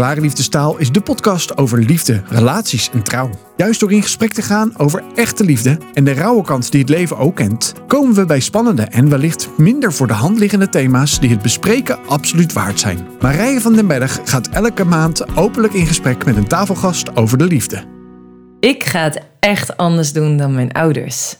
Klare Liefdestaal is de podcast over liefde, relaties en trouw. Juist door in gesprek te gaan over echte liefde en de rauwe kant die het leven ook kent, komen we bij spannende en wellicht minder voor de hand liggende thema's die het bespreken absoluut waard zijn. Marije van den Berg gaat elke maand openlijk in gesprek met een tafelgast over de liefde. Ik ga het echt anders doen dan mijn ouders.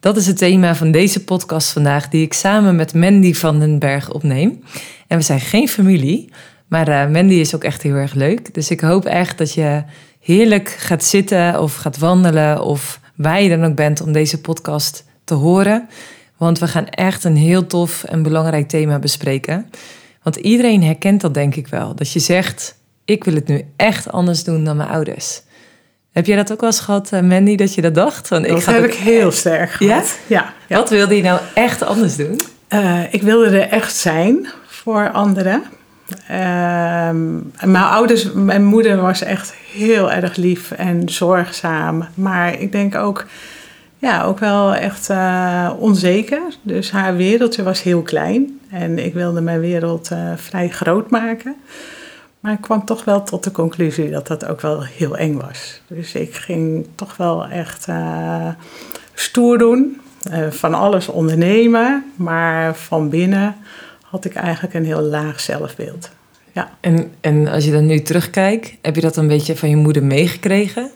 Dat is het thema van deze podcast vandaag, die ik samen met Mandy van den Berg opneem. En we zijn geen familie, maar uh, Mandy is ook echt heel erg leuk. Dus ik hoop echt dat je heerlijk gaat zitten of gaat wandelen of waar je dan ook bent om deze podcast te horen. Want we gaan echt een heel tof en belangrijk thema bespreken. Want iedereen herkent dat denk ik wel. Dat je zegt, ik wil het nu echt anders doen dan mijn ouders. Heb jij dat ook wel eens gehad, eh, Mandy, dat je dat dacht? Want dat ik heb ik heel sterk gehad. Ja? ja? Wat wilde je nou echt anders doen? Uh, ik wilde er echt zijn voor anderen. Ehm, mijn ouders, mijn moeder was echt heel erg lief en zorgzaam. Maar ik denk ook, ja, ook wel echt uh, onzeker. Dus haar wereldje was heel klein. En ik wilde mijn wereld uh, vrij groot maken. Maar ik kwam toch wel tot de conclusie dat dat ook wel heel eng was. Dus ik ging toch wel echt uh, stoer doen. van alles ondernemen. Maar van binnen had ik eigenlijk een heel laag zelfbeeld. Ja. En, en als je dan nu terugkijkt, heb je dat een beetje van je moeder meegekregen?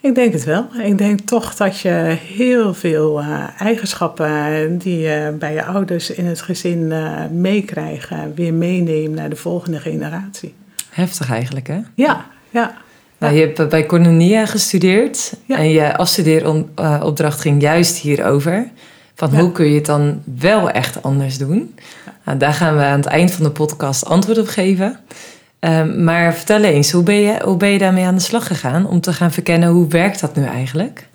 Ik denk het wel. Ik denk toch dat je heel veel uh, eigenschappen die je bij je ouders in het gezin uh, meekrijgen, weer meeneemt naar de volgende generatie. Heftig eigenlijk, hè? Ja, ja. Nou, je hebt bij Cornelia gestudeerd ja. en je afstudeeropdracht ging juist hierover. Van hoe kun je het dan wel echt anders doen? Nou, daar gaan we aan het eind van de podcast antwoord op geven. Um, maar vertel eens, hoe ben, je, hoe ben je daarmee aan de slag gegaan om te gaan verkennen hoe werkt dat nu eigenlijk?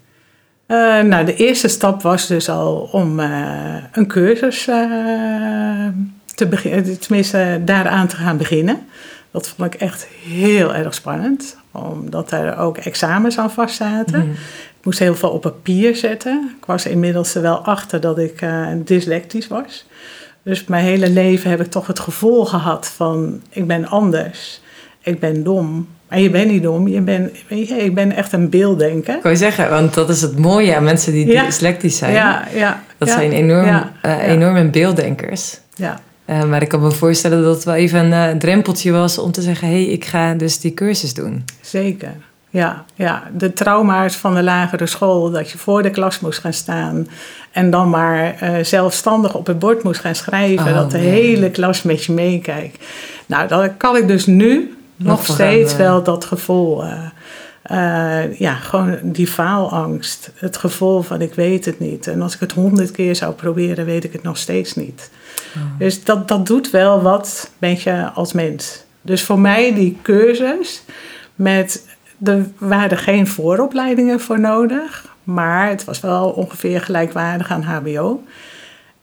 Uh, nou, de eerste stap was dus al om uh, een cursus uh, te beginnen, tenminste daaraan te gaan beginnen. Dat vond ik echt heel erg spannend, omdat er ook examens aan vast zaten. Mm. Ik moest heel veel op papier zetten. Ik was inmiddels er wel achter dat ik dyslectisch was. Dus mijn hele leven heb ik toch het gevoel gehad van ik ben anders, ik ben dom. Maar je bent niet dom, je bent, weet je, ik ben echt een beelddenker. Kan je zeggen, want dat is het mooie aan mensen die ja. dyslectisch zijn. Ja, ja, dat zijn enorm, uh, enorme beelddenkers. Ja. Uh, maar ik kan me voorstellen dat het wel even een uh, drempeltje was om te zeggen: hé, hey, ik ga dus die cursus doen. Zeker. Ja, ja, de trauma's van de lagere school, dat je voor de klas moest gaan staan en dan maar uh, zelfstandig op het bord moest gaan schrijven, dat de hele klas met je meekijkt. Nou, dan kan ik dus nu nog, steeds wel dat gevoel, uh, uh, ja, gewoon die faalangst, het gevoel van ik weet het niet. En als ik het honderd keer zou proberen, weet ik het nog steeds niet. Oh. Dus dat, dat doet wel wat met je als mens. Dus voor mij die cursus met er waren geen vooropleidingen voor nodig, maar het was wel ongeveer gelijkwaardig aan HBO.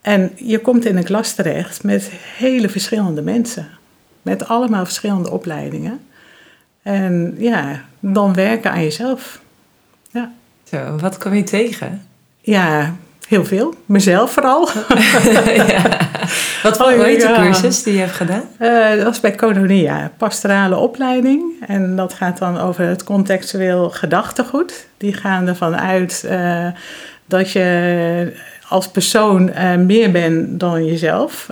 En je komt in een klas terecht met hele verschillende mensen, met allemaal verschillende opleidingen. En ja, dan werken aan jezelf. Ja. Zo, wat kom je tegen? Ja, Heel veel. Mezelf vooral. ja. Wat voor oh, de cursus die je hebt gedaan? Uh, dat was bij Colonia, pastorale opleiding. En dat gaat dan over het contextueel gedachtegoed. Die gaan ervan uit uh, dat je als persoon uh, meer bent dan jezelf.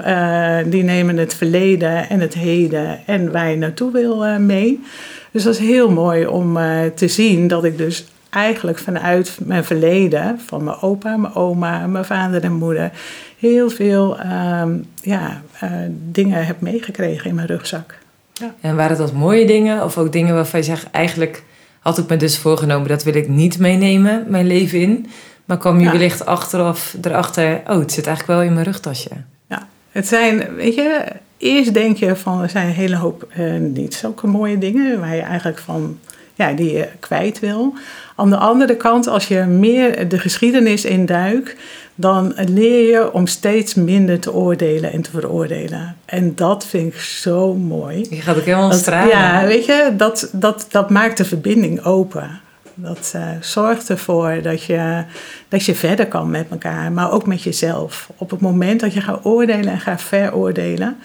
die nemen het verleden en het heden en waar je naartoe wil mee. Dus dat is heel mooi om te zien dat ik dus eigenlijk vanuit mijn verleden, van mijn opa, mijn oma, mijn vader en moeder, heel veel ehm, ja, uh, dingen heb meegekregen in mijn rugzak. Ja. En waren dat mooie dingen of ook dingen waarvan je zegt, eigenlijk had ik me dus voorgenomen, dat wil ik niet meenemen, mijn leven in. Maar kwam je wellicht achteraf erachter, oh, het zit eigenlijk wel in mijn rugtasje. Ja, het zijn, weet je, eerst denk je van er zijn een hele hoop uh, niet zulke mooie dingen waar je eigenlijk van ja, die je kwijt wil. Aan de andere kant, als je meer de geschiedenis induikt, dan leer je om steeds minder te oordelen en te veroordelen. En dat vind ik zo mooi. Je gaat ook helemaal stralen. Ja, weet je, dat, dat, dat maakt de verbinding open. Dat uh, zorgt ervoor dat je, dat je verder kan met elkaar, maar ook met jezelf. Op het moment dat je gaat oordelen en gaat veroordelen,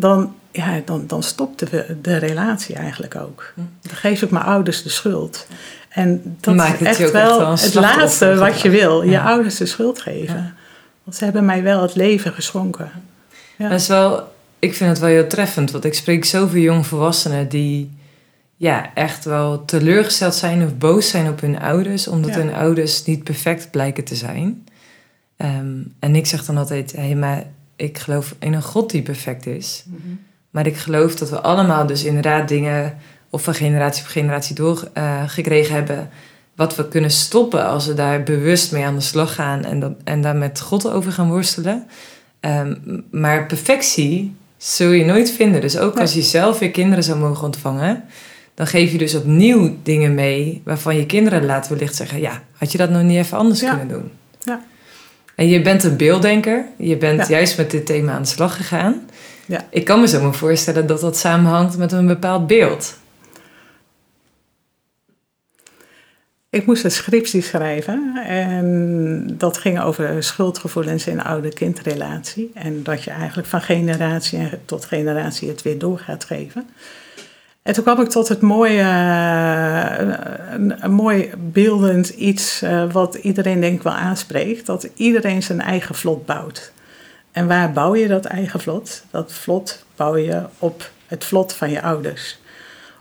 dan, ja, dan, dan stopt de, de relatie eigenlijk ook. Dan geef ik mijn ouders de schuld. En dat Maakt is het echt echt wel het laatste wat je wil. Je Ja. ouders de schuld geven. Want ze hebben mij wel het leven geschonken. Ja. Dat is wel, ik vind het wel heel treffend, want ik spreek zoveel jongvolwassenen die ja, echt wel teleurgesteld zijn of boos zijn op hun ouders, omdat hun ouders niet perfect blijken te zijn. Ehm, en ik zeg dan altijd, hé, maar ik geloof in een God die perfect is. Maar ik geloof dat we allemaal dus inderdaad dingen of van generatie op generatie doorgekregen hebben. Wat we kunnen stoppen als we daar bewust mee aan de slag gaan en, dat, en daar met God over gaan worstelen. Ehm, maar perfectie zul je nooit vinden. Dus ook als je zelf weer kinderen zou mogen ontvangen, dan geef je dus opnieuw dingen mee waarvan je kinderen laten wellicht zeggen: Ja, had je dat nog niet even anders Ja. kunnen doen? Ja. En je bent een beelddenker. Je bent Ja. juist met dit thema aan de slag gegaan. Ja. Ik kan me zo maar voorstellen dat dat samenhangt met een bepaald beeld. Ik moest een scriptie schrijven en dat ging over schuldgevoelens in oude-kindrelatie. En dat je eigenlijk van generatie tot generatie het weer door gaat geven. En toen kwam ik tot het mooie, eh, een, een mooi beeldend iets eh, wat iedereen denk ik wel aanspreekt. Dat iedereen zijn eigen vlot bouwt. En waar bouw je dat eigen vlot? Dat vlot bouw je op het vlot van je ouders.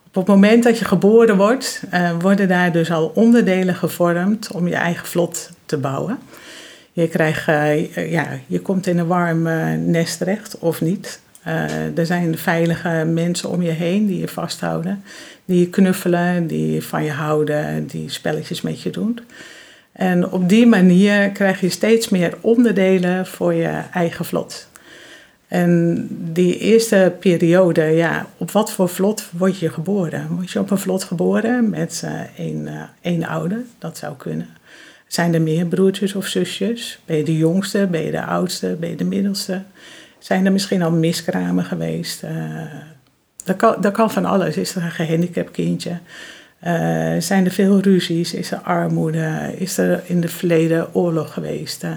Op het moment dat je geboren wordt, eh, worden daar dus al onderdelen gevormd om je eigen vlot te bouwen. Je, krijgt, ja, je komt in een warm nest terecht of niet. Eh, er zijn veilige mensen om je heen die je vasthouden, die je knuffelen, die van je houden, die spelletjes met je doen. En op die manier krijg je steeds meer onderdelen voor je eigen vlot. En die eerste periode, ja, op wat voor vlot word je geboren? Word je op een vlot geboren met eh, één, eh, één ouder? Dat zou kunnen. Zijn er meer broertjes of zusjes? Ben je de jongste? Ben je de oudste? Ben je de middelste? Zijn er misschien al miskramen geweest? Eh, dat, kan, dat kan van alles. Is er een gehandicapt kindje? Eh, zijn er veel ruzies? Is er armoede? Is er in het verleden oorlog geweest? Eh,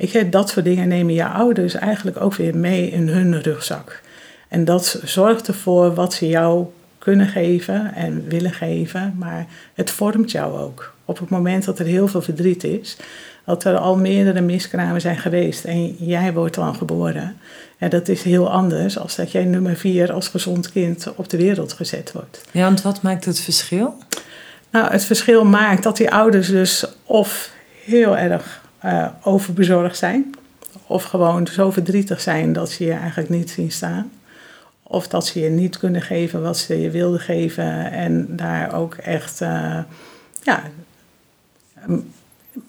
Weet je, dat soort dingen nemen je ouders eigenlijk ook weer mee in hun rugzak. En dat zorgt ervoor wat ze jou kunnen geven en willen geven, maar het vormt jou ook. Op het moment dat er heel veel verdriet is, dat er al meerdere miskramen zijn geweest en jij wordt dan geboren. Ja, dat is heel anders als dat jij nummer vier als gezond kind op de wereld gezet wordt. Ja, want wat maakt het verschil? Nou, het verschil maakt dat die ouders dus of heel erg uh, overbezorgd zijn, of gewoon zo verdrietig zijn dat ze je eigenlijk niet zien staan. Of dat ze je niet kunnen geven wat ze je wilden geven en daar ook echt uh, ja,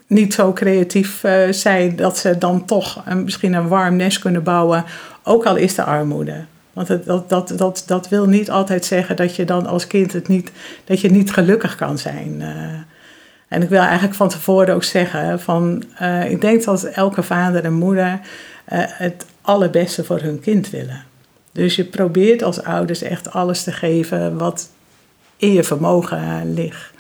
niet zo creatief uh, zijn dat ze dan toch een, misschien een warm nest kunnen bouwen, ook al is er armoede. Want het, dat, dat, dat, dat wil niet altijd zeggen dat je dan als kind het niet, dat je niet gelukkig kan zijn. Uh, en ik wil eigenlijk van tevoren ook zeggen: van, uh, ik denk dat elke vader en moeder het allerbeste voor hun kind willen. Dus je probeert als ouders echt alles te geven wat in je vermogen ligt.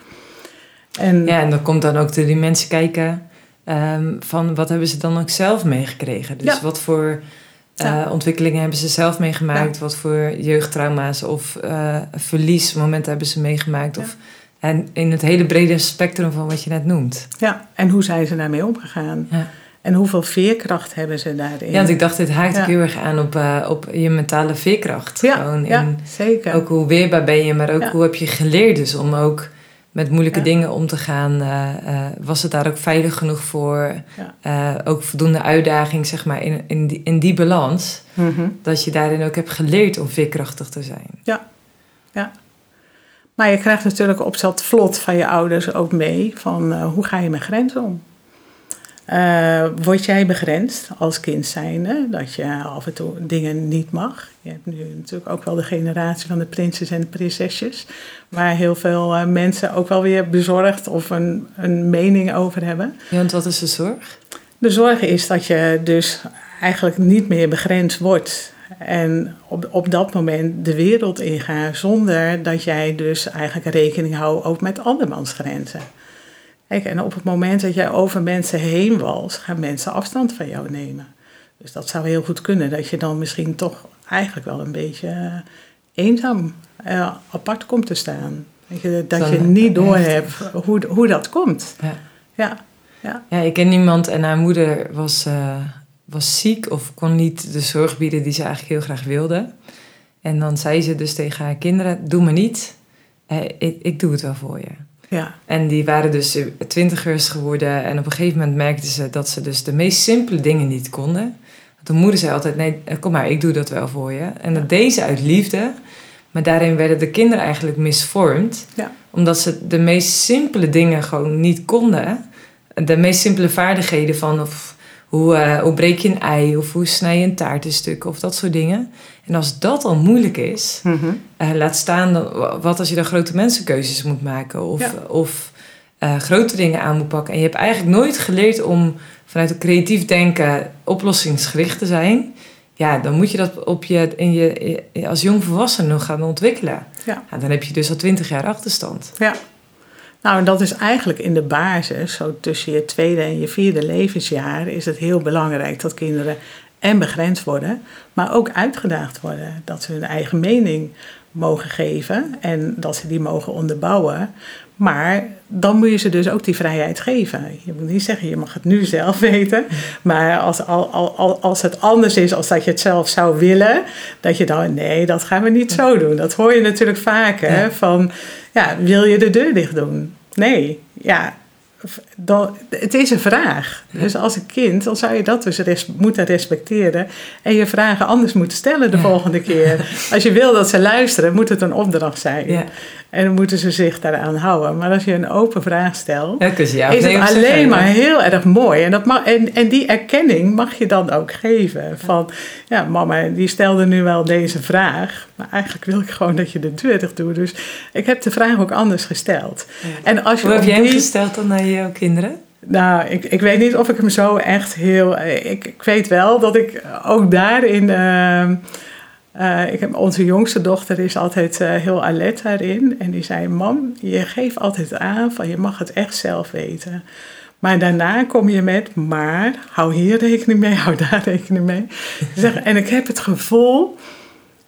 En, ja, en dan komt dan ook de dimensie kijken um, van wat hebben ze dan ook zelf meegekregen. Dus ja. wat voor uh, ja. ontwikkelingen hebben ze zelf meegemaakt, wat voor jeugdtrauma's of uh, verliesmomenten hebben ze meegemaakt. Of, en in het hele brede spectrum van wat je net noemt. Ja, en hoe zijn ze daarmee omgegaan? Ja. En hoeveel veerkracht hebben ze daarin? Ja, want ik dacht, dit haakt ja. ook heel erg aan op, uh, op je mentale veerkracht. Ja, Gewoon ja in, zeker. Ook hoe weerbaar ben je, maar ook hoe heb je geleerd dus om ook met moeilijke dingen om te gaan. Uh, uh, was het daar ook veilig genoeg voor? ook voldoende uitdaging, zeg maar, in, in, die, in die balans. Mm -hmm. Dat je daarin ook hebt geleerd om veerkrachtig te zijn. Ja, ja. Maar je krijgt natuurlijk op dat vlot van je ouders ook mee van hoe ga je met grenzen om? Uh, word jij begrensd als kind zijnde, dat je af en toe dingen niet mag? Je hebt nu natuurlijk ook wel de generatie van de prinses en de prinsesjes, waar heel veel uh, mensen ook wel weer bezorgd of een, een mening over hebben. Ja, want wat is de zorg? De zorg is dat je dus eigenlijk niet meer begrensd wordt. En op, op dat moment de wereld ingaan zonder dat jij dus eigenlijk rekening houdt ook met andermans grenzen. Kijk, en op het moment dat jij over mensen heen wals, gaan mensen afstand van jou nemen. Dus dat zou heel goed kunnen, dat je dan misschien toch eigenlijk wel een beetje eenzaam apart komt te staan. Dat je, dat je niet doorhebt hoe, hoe dat komt. Ja. Ja. ja. ja, ik ken iemand en haar moeder was, was ziek of kon niet de zorg bieden die ze eigenlijk heel graag wilde. En dan zei ze dus tegen haar kinderen: Doe me niet, ik, ik doe het wel voor je. Ja. En die waren dus twintigers geworden. En op een gegeven moment merkten ze dat ze dus de meest simpele dingen niet konden. De moeder zei altijd, nee, kom maar, ik doe dat wel voor je. En dat deed ze uit liefde. Maar daarin werden de kinderen eigenlijk misvormd. Ja. Omdat ze de meest simpele dingen gewoon niet konden. De meest simpele vaardigheden van of hoe, uh, hoe breek je een ei of hoe snij je een taart in stukken of dat soort dingen. En als dat al moeilijk is, mhm. eh, laat staan dan, wat als je dan grote mensenkeuzes moet maken of, of uh, grote dingen aan moet pakken. En je hebt eigenlijk nooit geleerd om vanuit een creatief denken oplossingsgericht te zijn. Ja, dan moet je dat op je, in je, als jong volwassene nog gaan ontwikkelen. Ja. dan heb je dus al twintig jaar achterstand. Ja, nou, dat is eigenlijk in de basis, zo tussen je tweede en je vierde levensjaar, is het heel belangrijk dat kinderen en begrensd worden, maar ook uitgedaagd worden. Dat ze hun eigen mening mogen geven en dat ze die mogen onderbouwen. Maar dan moet je ze dus ook die vrijheid geven. Je moet niet zeggen, je mag het nu zelf weten. Maar als, als het anders is als dat je het zelf zou willen, dat je dan, nee, dat gaan we niet zo doen. Dat hoor je natuurlijk vaker. Van, ja, wil je de deur dicht doen? Nee, ja, dan, het is een vraag. Dus als een kind, dan zou je dat dus res, moeten respecteren. En je vragen anders moeten stellen de volgende keer. Als je wil dat ze luisteren, moet het een opdracht zijn. Ja. En dan moeten ze zich daaraan houden. Maar als je een open vraag stelt, ja, is het alleen maar heel erg mooi. En, dat mag, en, en die erkenning mag je dan ook geven. Van, ja, mama, die stelde nu wel deze vraag. Maar eigenlijk wil ik gewoon dat je de deur dicht doet. Dus ik heb de vraag ook anders gesteld. En als je Hoe heb jij hem gesteld dan naar jouw kinderen? Nou, ik, ik weet niet of ik hem zo echt heel... Ik, ik weet wel dat ik ook daarin... Uh, uh, ik heb, onze jongste dochter is altijd uh, heel alert daarin. En die zei, mam, je geeft altijd aan van je mag het echt zelf weten. Maar daarna kom je met, maar hou hier rekening mee, hou daar rekening mee. Zeg, en ik heb het gevoel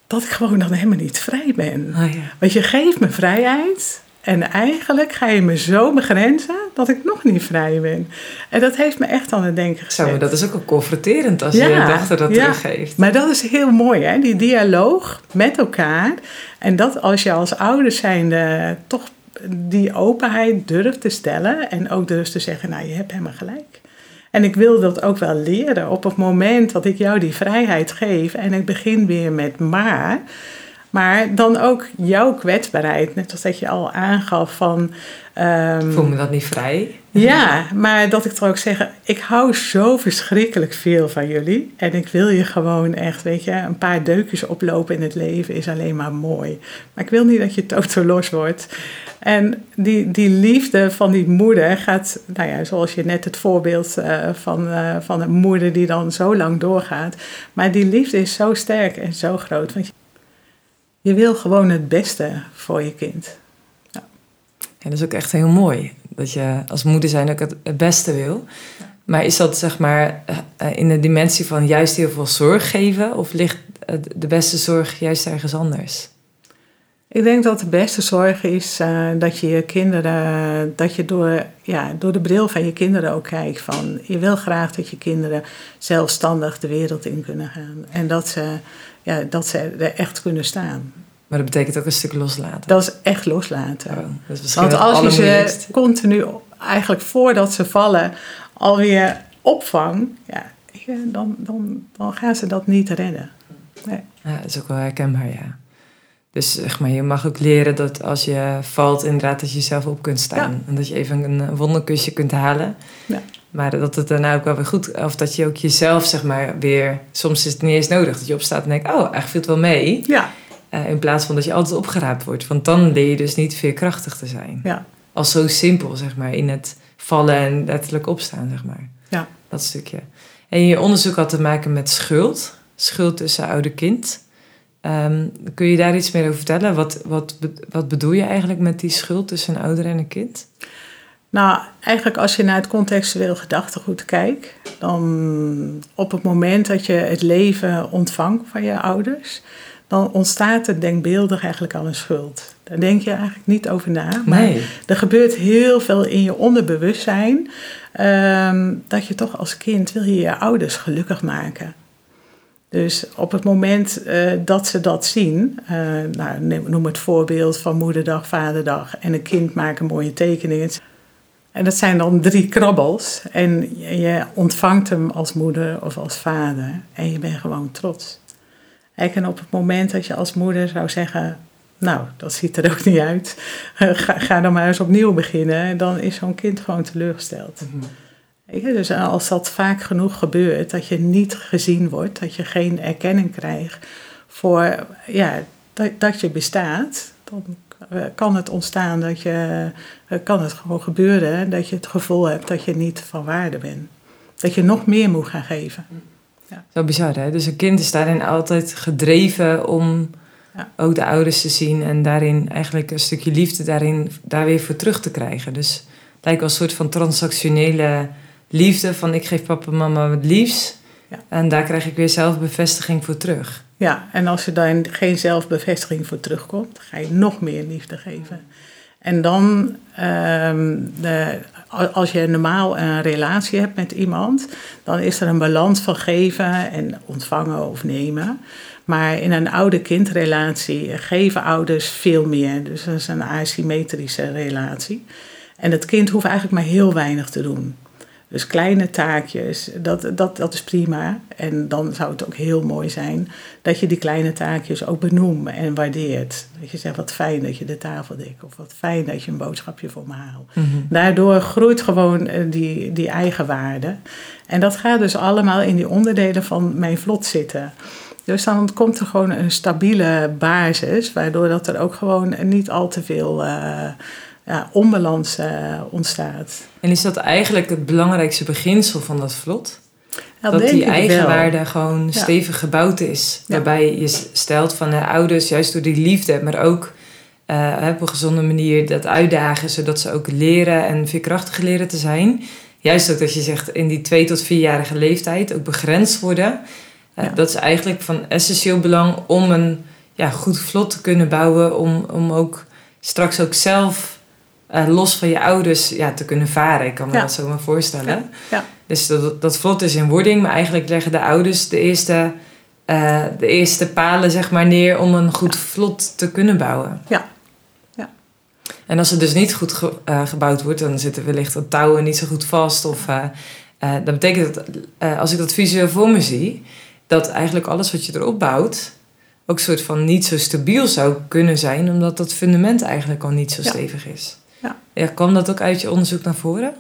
dat ik gewoon dan helemaal niet vrij ben. Oh ja. Want je geeft me vrijheid, en eigenlijk ga je me zo begrenzen dat ik nog niet vrij ben. En dat heeft me echt aan het denken gezet. Zo, dat is ook al confronterend als je je dochter dat ja, teruggeeft. Maar dat is heel mooi, hè? die dialoog met elkaar. En dat als je als ouders zijnde toch die openheid durft te stellen. En ook durft te zeggen, nou je hebt helemaal gelijk. En ik wil dat ook wel leren. Op het moment dat ik jou die vrijheid geef en ik begin weer met maar maar dan ook jouw kwetsbaarheid. Net als dat je al aangaf van... Um, Voel me dat niet vrij? Ja, maar dat ik toch ook zeg... Ik hou zo verschrikkelijk veel van jullie. En ik wil je gewoon echt, weet je... Een paar deukjes oplopen in het leven is alleen maar mooi. Maar ik wil niet dat je totaal los wordt. En die, die liefde van die moeder gaat... Nou ja, zoals je net het voorbeeld uh, van, uh, van een moeder die dan zo lang doorgaat. Maar die liefde is zo sterk en zo groot. Want je wil gewoon het beste voor je kind. Ja. En dat is ook echt heel mooi. Dat je als moeder zijn ook het, beste wil. Maar is dat zeg maar eh, in de dimensie van juist heel veel zorg geven? Of ligt de beste zorg juist ergens anders? Ik denk dat de beste zorg is uh, dat je je kinderen, dat je door, ja, door de bril van je kinderen ook kijkt van je wil graag dat je kinderen zelfstandig de wereld in kunnen gaan. En dat ze ja, dat ze er echt kunnen staan. Maar dat betekent ook een stuk loslaten. Dat is echt loslaten. Oh, dat is Want als je ze continu, eigenlijk voordat ze vallen, alweer opvangt, ja, dan, dan, dan gaan ze dat niet redden. Nee. Ja, dat is ook wel herkenbaar, ja. Dus zeg maar, je mag ook leren dat als je valt, inderdaad, dat je jezelf op kunt staan. En dat je even een wonderkusje kunt halen. Ja. Maar dat het daarna ook wel weer goed... Of dat je ook jezelf, zeg maar, weer... Soms is het niet eens nodig dat je opstaat en denkt... Oh, eigenlijk viel het wel mee. Ja. Uh, in plaats van dat je altijd opgeraapt wordt. Want dan leer je dus niet veerkrachtig te zijn. Ja. Als zo simpel, zeg maar. In het vallen en letterlijk opstaan, zeg maar. Ja. Dat stukje. En je onderzoek had te maken met schuld. Schuld tussen ouder kind. Um, kun je daar iets meer over vertellen? Wat, wat, wat bedoel je eigenlijk met die schuld tussen een ouder en een kind? Nou, eigenlijk als je naar het contextueel gedachtegoed kijkt, dan op het moment dat je het leven ontvangt van je ouders, dan ontstaat er denkbeeldig eigenlijk al een schuld. Daar denk je eigenlijk niet over na. Maar Nee. er gebeurt heel veel in je onderbewustzijn. ehm, dat je toch als kind wil je je ouders gelukkig maken. Dus op het moment eh, dat ze dat zien, eh, nou, noem het voorbeeld van moederdag, vaderdag en een kind maakt een mooie tekening. En dat zijn dan drie krabbels en je ontvangt hem als moeder of als vader en je bent gewoon trots. En op het moment dat je als moeder zou zeggen, nou, dat ziet er ook niet uit, ga, ga dan maar eens opnieuw beginnen, dan is zo'n kind gewoon teleurgesteld. Je, Dus als dat vaak genoeg gebeurt, dat je niet gezien wordt, dat je geen erkenning krijgt voor ja, dat, dat je bestaat, dan kan het ontstaan dat je, eh, kan het gewoon gebeuren dat je het gevoel hebt dat je niet van waarde bent. Dat je nog meer moet gaan geven. Zo bizar, hè? Dus een kind is daarin altijd gedreven om Ja. ook de ouders te zien en daarin eigenlijk een stukje liefde daarin, daar weer voor terug te krijgen. Dus het lijkt wel een soort van transactionele liefde van ik geef papa en mama het liefst Ja. en daar krijg ik weer zelf bevestiging voor terug. Ja, en als er dan geen zelfbevestiging voor terugkomt, ga je nog meer liefde geven. En dan, ehm, de, als je normaal een relatie hebt met iemand, dan is er een balans van geven en ontvangen of nemen. Maar in een oude-kindrelatie geven ouders veel meer. Dus dat is een asymmetrische relatie. En het kind hoeft eigenlijk maar heel weinig te doen. Dus kleine taakjes, dat, dat, dat is prima. En dan zou het ook heel mooi zijn dat je die kleine taakjes ook benoemt en waardeert. Dat je zegt, wat fijn dat je de tafel dekt. Of wat fijn dat je een boodschapje voor me haalt. Daardoor groeit gewoon eh, die, die eigen waarde. En dat gaat dus allemaal in die onderdelen van mijn vlot zitten. Dus dan komt er gewoon een stabiele basis, waardoor dat er ook gewoon niet al te veel eh, ja, onbalans eh, ontstaat. En is dat eigenlijk het belangrijkste beginsel van dat vlot? Dat, die wel. eigenwaarde gewoon Ja. stevig gebouwd is. Waarbij je stelt van de ouders, juist door die liefde, maar ook eh, op een gezonde manier dat uitdagen, zodat ze ook leren en veerkrachtig leren te zijn. Juist ook dat je zegt in die twee tot vierjarige leeftijd ook begrensd worden. Eh. Dat is eigenlijk van essentieel belang om een ja, goed vlot te kunnen bouwen. Om, om ook straks ook zelf eh, los van je ouders ja, te kunnen varen. Ik kan me Ja. dat zo maar voorstellen. Ja. Ja. Dus dat, dat vlot is in wording, maar eigenlijk leggen de ouders de eerste, eh, de eerste palen zeg maar, neer om een goed vlot te kunnen bouwen. Ja. Ja. En als het dus niet goed ge- eh, gebouwd wordt, dan zitten wellicht de touwen niet zo goed vast. Of, dat betekent dat, als ik dat visueel voor me zie, dat eigenlijk alles wat je erop bouwt, ook een soort van niet zo stabiel zou kunnen zijn, omdat dat fundament eigenlijk al niet zo stevig is. Ja. Ja, kwam dat ook uit je onderzoek naar voren?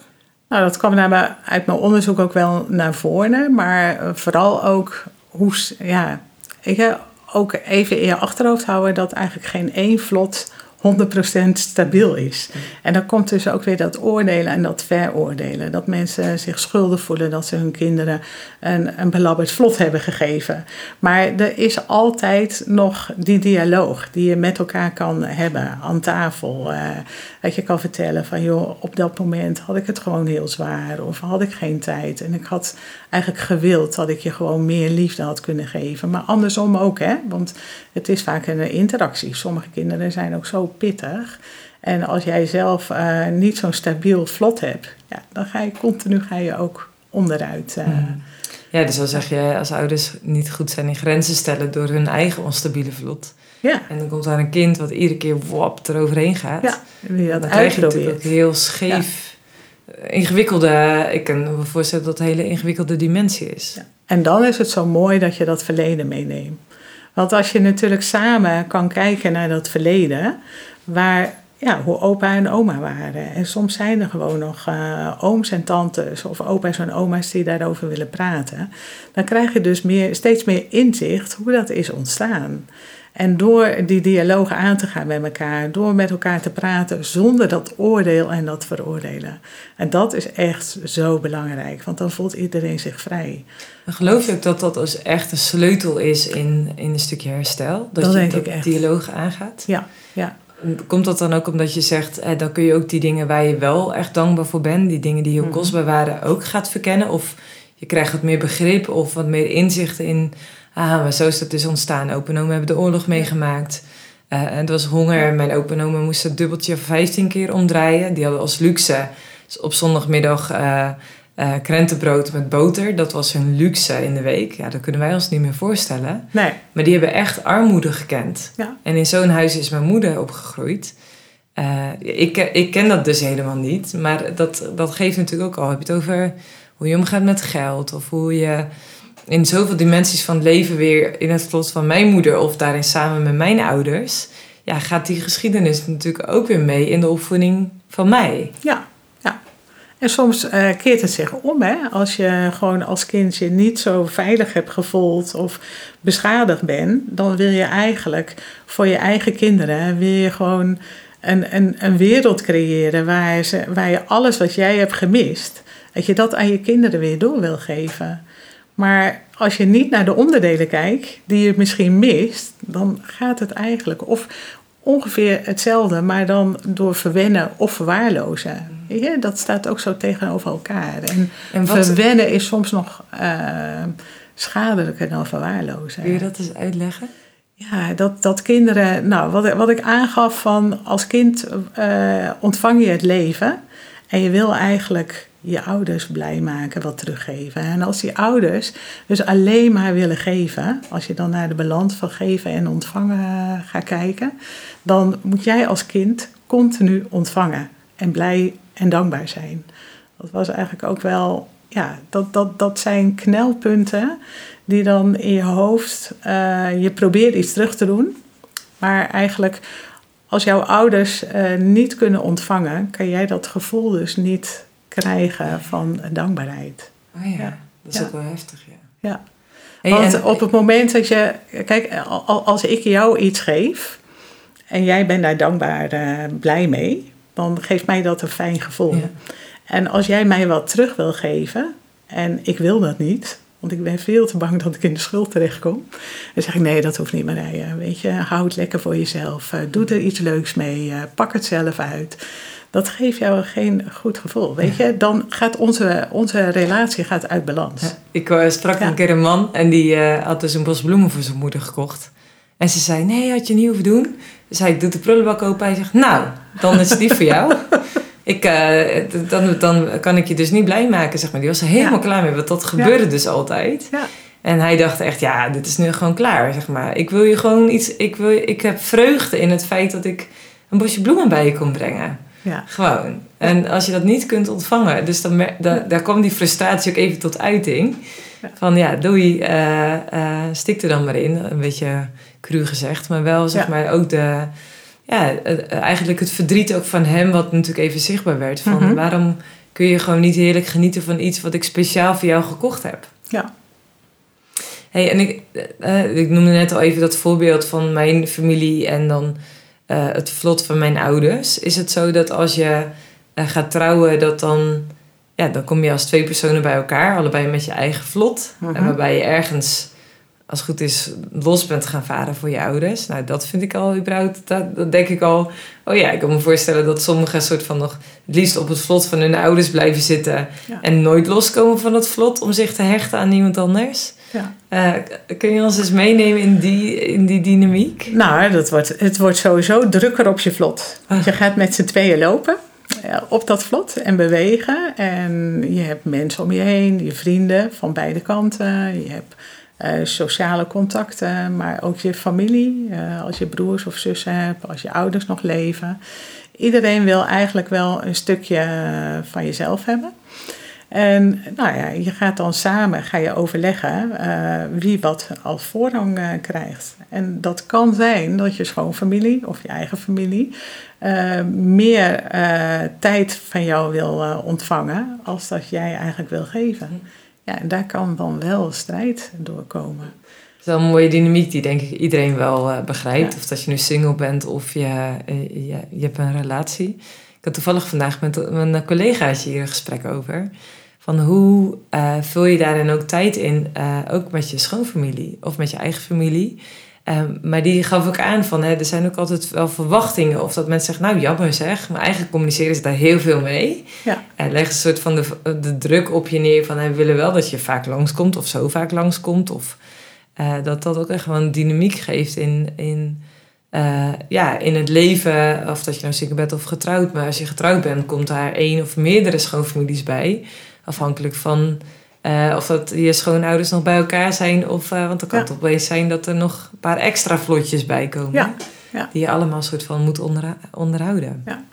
Nou, dat kwam naar uit mijn onderzoek ook wel naar voren, maar eh, vooral ook hoe, ja, ik heb ook even in je achterhoofd houden dat eigenlijk geen één vlot 100% stabiel is. En dan komt dus ook weer dat oordelen en dat veroordelen. Dat mensen zich schuldig voelen dat ze hun kinderen een, een belabberd vlot hebben gegeven. Maar er is altijd nog die dialoog die je met elkaar kan hebben aan tafel. eh, dat je kan vertellen van joh, op dat moment had ik het gewoon heel zwaar. Of had ik geen tijd. En ik had eigenlijk gewild dat ik je gewoon meer liefde had kunnen geven. Maar andersom ook hè. Want het is vaak een interactie. Sommige kinderen zijn ook zo pittig. En als jij zelf eh, niet zo'n stabiel vlot hebt, ja, dan ga je continu ga je ook onderuit. eh. Ja, dus dan zeg je als ouders niet goed zijn in grenzen stellen door hun eigen onstabiele vlot. Ja, En dan komt daar een kind wat iedere keer wop eroverheen gaat. ja, dat dan krijg je natuurlijk ook heel scheef, ingewikkelde, ik kan me voorstellen dat het een hele ingewikkelde dimensie is. Ja. En dan is het zo mooi dat je dat verleden meeneemt. Want als je natuurlijk samen kan kijken naar dat verleden, waar, ja, hoe opa en oma waren. En soms zijn er gewoon nog eh, ooms en tantes of opa's en oma's die daarover willen praten. Dan krijg je dus meer, steeds meer inzicht hoe dat is ontstaan. En door die dialoog aan te gaan met elkaar, door met elkaar te praten zonder dat oordeel en dat veroordelen. En dat is echt zo belangrijk, want dan voelt iedereen zich vrij. Dan geloof je ook dat dat dus echt een sleutel is in, in een stukje herstel? Dat, Dat je dat ik echt. dialoog aangaat? Ja, ja. Komt dat dan ook omdat je zegt, eh, dan kun je ook die dingen waar je wel echt dankbaar voor bent, die dingen die heel Mhm. kostbaar waren, ook gaat verkennen? Of je krijgt wat meer begrip of wat meer inzicht in, ah, maar zo is dat dus ontstaan. Opa en oma hebben de oorlog meegemaakt. En het was honger. Mijn en oma moesten het dubbeltje 15 keer omdraaien. Die hadden als luxe dus op zondagmiddag eh, eh, krentenbrood met boter. Dat was hun luxe in de week. Ja, dat kunnen wij ons niet meer voorstellen. Nee, Maar die hebben echt armoede gekend. Ja. En in zo'n huis is mijn moeder opgegroeid. Eh, ik, ik ken dat dus helemaal niet. Maar dat, dat geeft natuurlijk ook al. Heb je het over hoe je omgaat met geld. Of hoe je in zoveel dimensies van het leven weer in het slot van mijn moeder. Of daarin samen met mijn ouders. Ja, gaat die geschiedenis natuurlijk ook weer mee in de opvoeding van mij. ja. En soms eh, keert het zich om, hè. Als je gewoon als kind je niet zo veilig hebt gevoeld of beschadigd bent, dan wil je eigenlijk voor je eigen kinderen, wil gewoon een, een, een wereld creëren waar, ze, waar je alles wat jij hebt gemist, dat je dat aan je kinderen weer door wil geven. Maar als je niet naar de onderdelen kijkt die je misschien mist, dan gaat het eigenlijk of ongeveer hetzelfde, maar dan door verwennen of verwaarlozen. Dat staat ook zo tegenover elkaar. En, En wat, verwennen is soms nog eh, schadelijker dan verwaarlozen. kun je dat eens uitleggen? Ja, dat, dat kinderen, nou, wat, ik- wat ik aangaf van als kind eh, ontvang je het leven en je wil eigenlijk je ouders blij maken, wat teruggeven. En als die ouders dus alleen maar willen geven, als je dan naar de balans van geven en ontvangen eh, gaat kijken, dan moet jij als kind continu ontvangen en blij en dankbaar zijn. Dat was eigenlijk ook wel, ja, dat, dat, dat zijn knelpunten die dan in je hoofd, eh, je probeert iets terug te doen, maar eigenlijk als jouw ouders eh, niet kunnen ontvangen, kan jij dat gevoel dus niet krijgen van dankbaarheid. Oh ja, Ja. dat is Ja. ook wel heftig, ja. Ja. Want op het moment dat je, kijk, al- als ik jou iets geef en jij bent daar dankbaar eh, blij mee, dan geeft mij dat een fijn gevoel. Ja. En als jij mij wat terug wil geven en ik wil dat niet, want ik ben veel te bang dat ik in de schuld terechtkom, dan zeg ik nee, dat hoeft niet Marije. Weet je, hou het lekker voor jezelf, eh, doe er iets leuks mee, eh, pak het zelf uit. Dat geeft jou geen goed gevoel, weet je. Dan gaat onze, onze relatie gaat uit balans. Ja, Ik eh, sprak Ja. een keer een man en die had dus een bos bloemen voor zijn moeder gekocht. En ze zei, nee, had je niet hoeven doen. Dus hij doet de prullenbak open. Hij zegt, nou, dan is die voor jou. Ik, eh, dan, dan kan ik je dus niet blij maken, zeg maar. Die was er helemaal Ja. klaar mee, want dat gebeurde dus altijd. Ja. En hij dacht echt, ja, dit is nu gewoon klaar, zeg maar. Ik wil je gewoon iets... Ik, wil, ik heb vreugde in het feit dat ik een bosje bloemen bij je kon brengen. Ja. Gewoon. En als je dat niet kunt ontvangen, dus dan, daar kwam die frustratie ook even tot uiting. Van ja, doei, eh, stik er dan maar in. Een beetje cru gezegd, maar wel zeg Ja. maar ook de, ja, eigenlijk het verdriet ook van hem, wat natuurlijk even zichtbaar werd. Van Mhm. waarom kun je gewoon niet heerlijk genieten van iets wat ik speciaal voor jou gekocht heb? Ja. Hey, en ik, eh, ik noemde net al even dat voorbeeld van mijn familie en dan eh, het vlot van mijn ouders. Is het zo dat als je eh, gaat trouwen, dat dan, ja, dan kom je als twee personen bij elkaar, allebei met je eigen vlot. Mhm. En waarbij je ergens, als het goed is, los bent gaan varen voor je ouders. Nou, dat vind ik al überhaupt, dat, dat denk ik al. Oh ja, ik kan me voorstellen dat sommigen soort van nog het liefst op het vlot van hun ouders blijven zitten. Ja. En nooit loskomen van het vlot om zich te hechten aan iemand anders. Ja. Eh, kun je ons eens meenemen in die, in die dynamiek? Nou, dat wordt, het wordt sowieso drukker op je vlot. Want je gaat met z'n tweeën lopen eh, op dat vlot en bewegen. En je hebt mensen om je heen, je vrienden van beide kanten. Je hebt eh, sociale contacten, maar ook je familie. eh, als je broers of zussen hebt, als je ouders nog leven. Iedereen wil eigenlijk wel een stukje eh, van jezelf hebben. En nou ja, je gaat dan samen ga je overleggen wie wat als voorrang krijgt. En dat kan zijn dat je schoonfamilie of je eigen familie meer tijd van jou wil ontvangen als dat jij eigenlijk wil geven. Ja, en daar kan dan wel strijd doorkomen. Dat is wel een mooie dynamiek die denk ik iedereen wel eh, begrijpt. Ja. Of dat je nu single bent of je, eh, je, je hebt een relatie. Ik had toevallig vandaag met mijn collegaatje hier een gesprek over. Van hoe eh, vul je daarin ook tijd in, ook met je schoonfamilie of met je eigen familie. Ehm, maar die gaf ook aan van, hè, er zijn ook altijd wel verwachtingen. Of dat mensen zeggen, nou jammer zeg. Maar eigenlijk communiceren ze daar heel veel mee. Ja. En leggen een soort van de, de druk op je neer van... we willen wel dat je vaak langskomt of zo vaak langskomt. Of uh, dat dat ook echt gewoon dynamiek geeft in, in, uh, ja, in het leven. Of dat je nou ziek bent of getrouwd. Maar als je getrouwd bent, komt daar één of meerdere schoonfamilies bij. Afhankelijk van uh, of dat je schoonouders nog bij elkaar zijn. Of, uh, want dan kan ja. het opeens zijn dat er nog een paar extra vlotjes bij komen. Ja. Ja. Die je allemaal soort van moet onderha onderhouden. Ja.